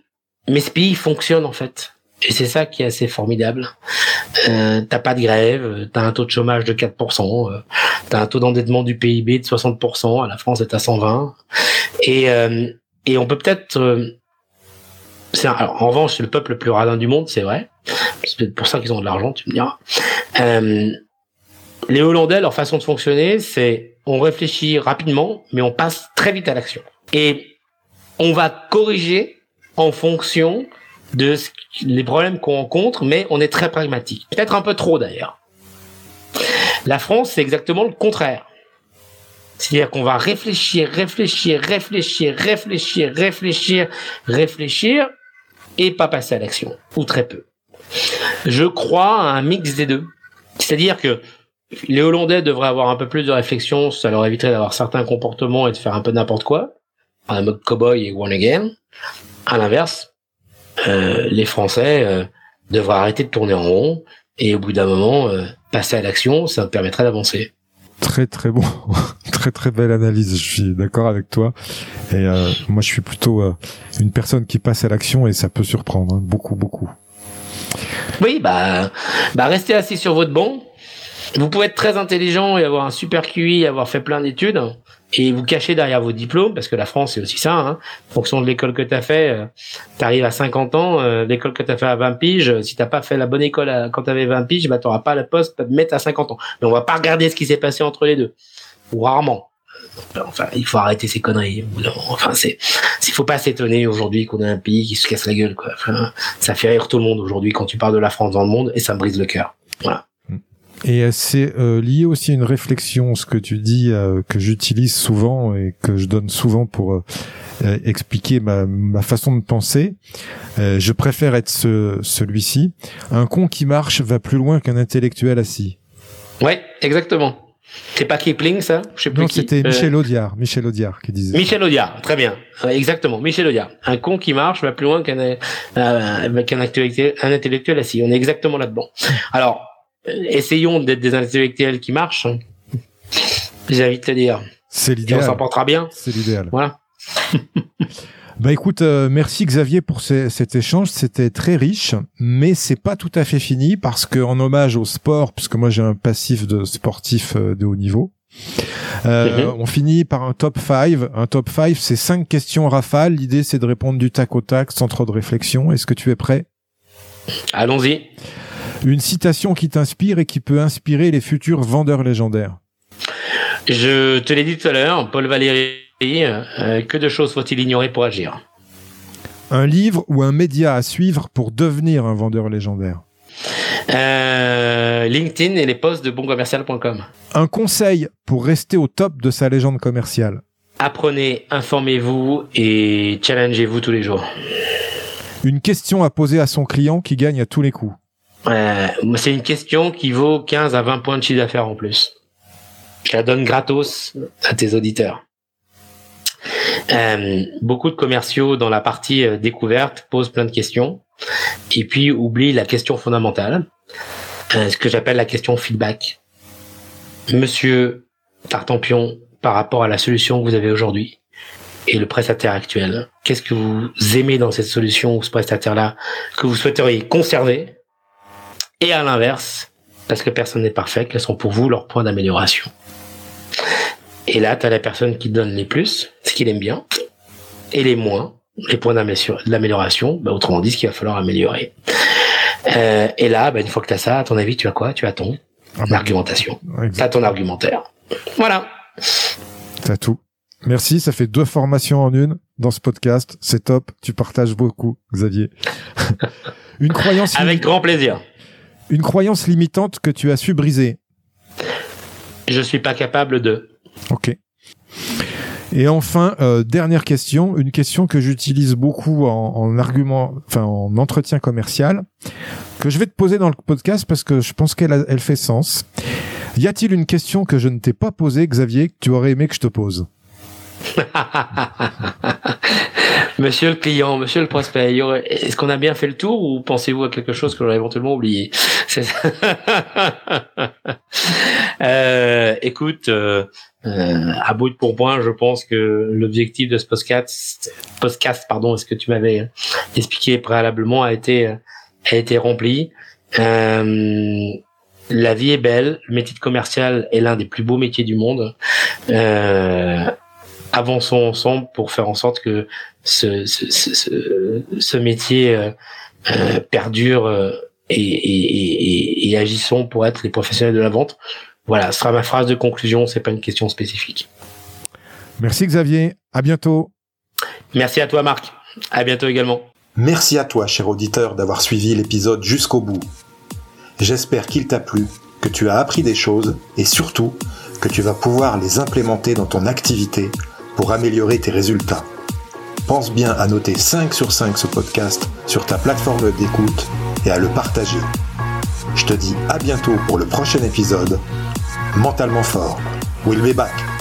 mais ce pays fonctionne en fait. Et c'est ça qui est assez formidable. Euh, t'as pas de grève, t'as un taux de chômage de 4%, euh, t'as un taux d'endettement du PIB de 60%, à la France est à 120. Et, euh, et on peut peut-être... Euh, en revanche, c'est le peuple le plus radin du monde, c'est vrai. C'est peut-être pour ça qu'ils ont de l'argent, tu me diras. Euh, les Hollandais, leur façon de fonctionner, c'est on réfléchit rapidement, mais on passe très vite à l'action. Et on va corriger en fonction de ce, les problèmes qu'on rencontre, mais on est très pragmatique. Peut-être un peu trop d'ailleurs. La France, c'est exactement le contraire. C'est-à-dire qu'on va réfléchir, réfléchir, réfléchir, réfléchir, réfléchir, réfléchir, et pas passer à l'action, ou très peu. Je crois à un mix des deux. C'est-à-dire que les Hollandais devraient avoir un peu plus de réflexion, ça leur éviterait d'avoir certains comportements et de faire un peu n'importe quoi, un mode cowboy et one again. À l'inverse, euh, les Français euh, devraient arrêter de tourner en rond et au bout d'un moment euh, passer à l'action, ça permettrait d'avancer. Très très bon, très très belle analyse. Je suis d'accord avec toi. Et euh, moi, je suis plutôt une personne qui passe à l'action et ça peut surprendre hein, beaucoup beaucoup. Oui, bah, bah restez assis sur votre banc. Vous pouvez être très intelligent et avoir un super QI, avoir fait plein d'études et vous cachez derrière vos diplômes, parce que la France c'est aussi ça, hein. en fonction de l'école que tu as fait, euh, tu arrives à 50 ans, euh, l'école que tu as fait à 20 piges, si t'as pas fait la bonne école quand tu avais 20 piges, bah t'auras pas la poste de mettre à 50 ans. Mais on va pas regarder ce qui s'est passé entre les deux, ou rarement. Enfin, il faut arrêter ces conneries. Enfin, c'est, il faut pas s'étonner aujourd'hui qu'on ait un pays qui se casse la gueule, quoi. Enfin, ça fait rire tout le monde aujourd'hui quand tu parles de la France dans le monde et ça me brise le cœur. Voilà. Et c'est euh, lié aussi à une réflexion, ce que tu dis, euh, que j'utilise souvent et que je donne souvent pour euh, expliquer ma, ma, façon de penser. je préfère être ce, celui-ci. Un con qui marche va plus loin qu'un intellectuel assis. Ouais, exactement. C'est pas Kipling, ça? Je sais plus Non, c'était Michel Audiard. Michel Audiard qui disait. Michel Audiard, très bien. exactement, Michel Audiard. Un con qui marche va plus loin qu'un euh, qu'un intellectuel, un intellectuel assis. On est exactement là-dedans. Alors, essayons d'être des intellectuels qui marchent. J'ai envie de te dire. C'est l'idéal. on s'en portera bien. C'est l'idéal. Voilà. Bah écoute, euh, merci Xavier pour cet échange, c'était très riche, mais c'est pas tout à fait fini parce que en hommage au sport, puisque moi j'ai un passif de sportif euh, de haut niveau, euh, mhm. on finit par un top 5. Un top 5, c'est cinq questions rafales. L'idée, c'est de répondre du tac au tac, sans trop de réflexion. Est-ce que tu es prêt? Allons-y. Une citation qui t'inspire et qui peut inspirer les futurs vendeurs légendaires. Je te l'ai dit tout à l'heure, Paul Valéry euh, que de choses faut-il ignorer pour agir? Un livre ou un média à suivre pour devenir un vendeur légendaire? Euh, LinkedIn et les posts de boncommercial.com. Un conseil pour rester au top de sa légende commerciale? Apprenez, informez-vous et challengez-vous tous les jours. Une question à poser à son client qui gagne à tous les coups. Euh, c'est une question qui vaut 15 à 20 points de chiffre d'affaires en plus. Je la donne gratos à tes auditeurs. Euh, beaucoup de commerciaux dans la partie euh, découverte posent plein de questions et puis oublient la question fondamentale, euh, ce que j'appelle la question feedback. Monsieur Tartampion, par rapport à la solution que vous avez aujourd'hui et le prestataire actuel, qu'est-ce que vous aimez dans cette solution ou ce prestataire-là que vous souhaiteriez conserver Et à l'inverse, parce que personne n'est parfait, quels sont pour vous leurs points d'amélioration? Et là, tu as la personne qui donne les plus, ce qu'il aime bien, et les moins, les points d'amélioration, bah, autrement dit, ce qu'il va falloir améliorer. Euh, et là, bah, une fois que tu as ça, à ton avis, tu as quoi? Tu as ton ah bah, argumentation. tu as ton argumentaire. Voilà. Tu as tout. Merci, ça fait deux formations en une dans ce podcast. C'est top. Tu partages beaucoup, Xavier. une croyance. Avec grand plaisir. Une croyance limitante que tu as su briser. Je suis pas capable de. Ok. Et enfin, euh, dernière question, une question que j'utilise beaucoup en, argument, enfin en entretien commercial, que je vais te poser dans le podcast parce que je pense qu'elle elle fait sens. Y a-t-il une question que je ne t'ai pas posée, Xavier, que tu aurais aimé que je te pose? Monsieur le client, monsieur le prospect, est-ce qu'on a bien fait le tour ou pensez-vous à quelque chose que j'aurais éventuellement oublié euh, Écoute, euh, euh, à bout de pourpoint, je pense que l'objectif de ce podcast, podcast pardon, est-ce que tu m'avais expliqué préalablement, a été a été rempli. Euh, la vie est belle, le métier de commercial est l'un des plus beaux métiers du monde. Euh, avançons ensemble pour faire en sorte que ce, ce, ce, ce métier euh, perdure et, et, et, et, agissons pour être les professionnels de la vente. Voilà, ce sera ma phrase de conclusion, c'est pas une question spécifique. Merci Xavier, à bientôt. Merci à toi Marc, à bientôt également. Merci à toi cher auditeur d'avoir suivi l'épisode jusqu'au bout. J'espère qu'il t'a plu, que tu as appris des choses et surtout que tu vas pouvoir les implémenter dans ton activité pour améliorer tes résultats. Pense bien à noter 5 sur 5 ce podcast sur ta plateforme d'écoute et à le partager. Je te dis à bientôt pour le prochain épisode. Mentalement fort. We'll be back.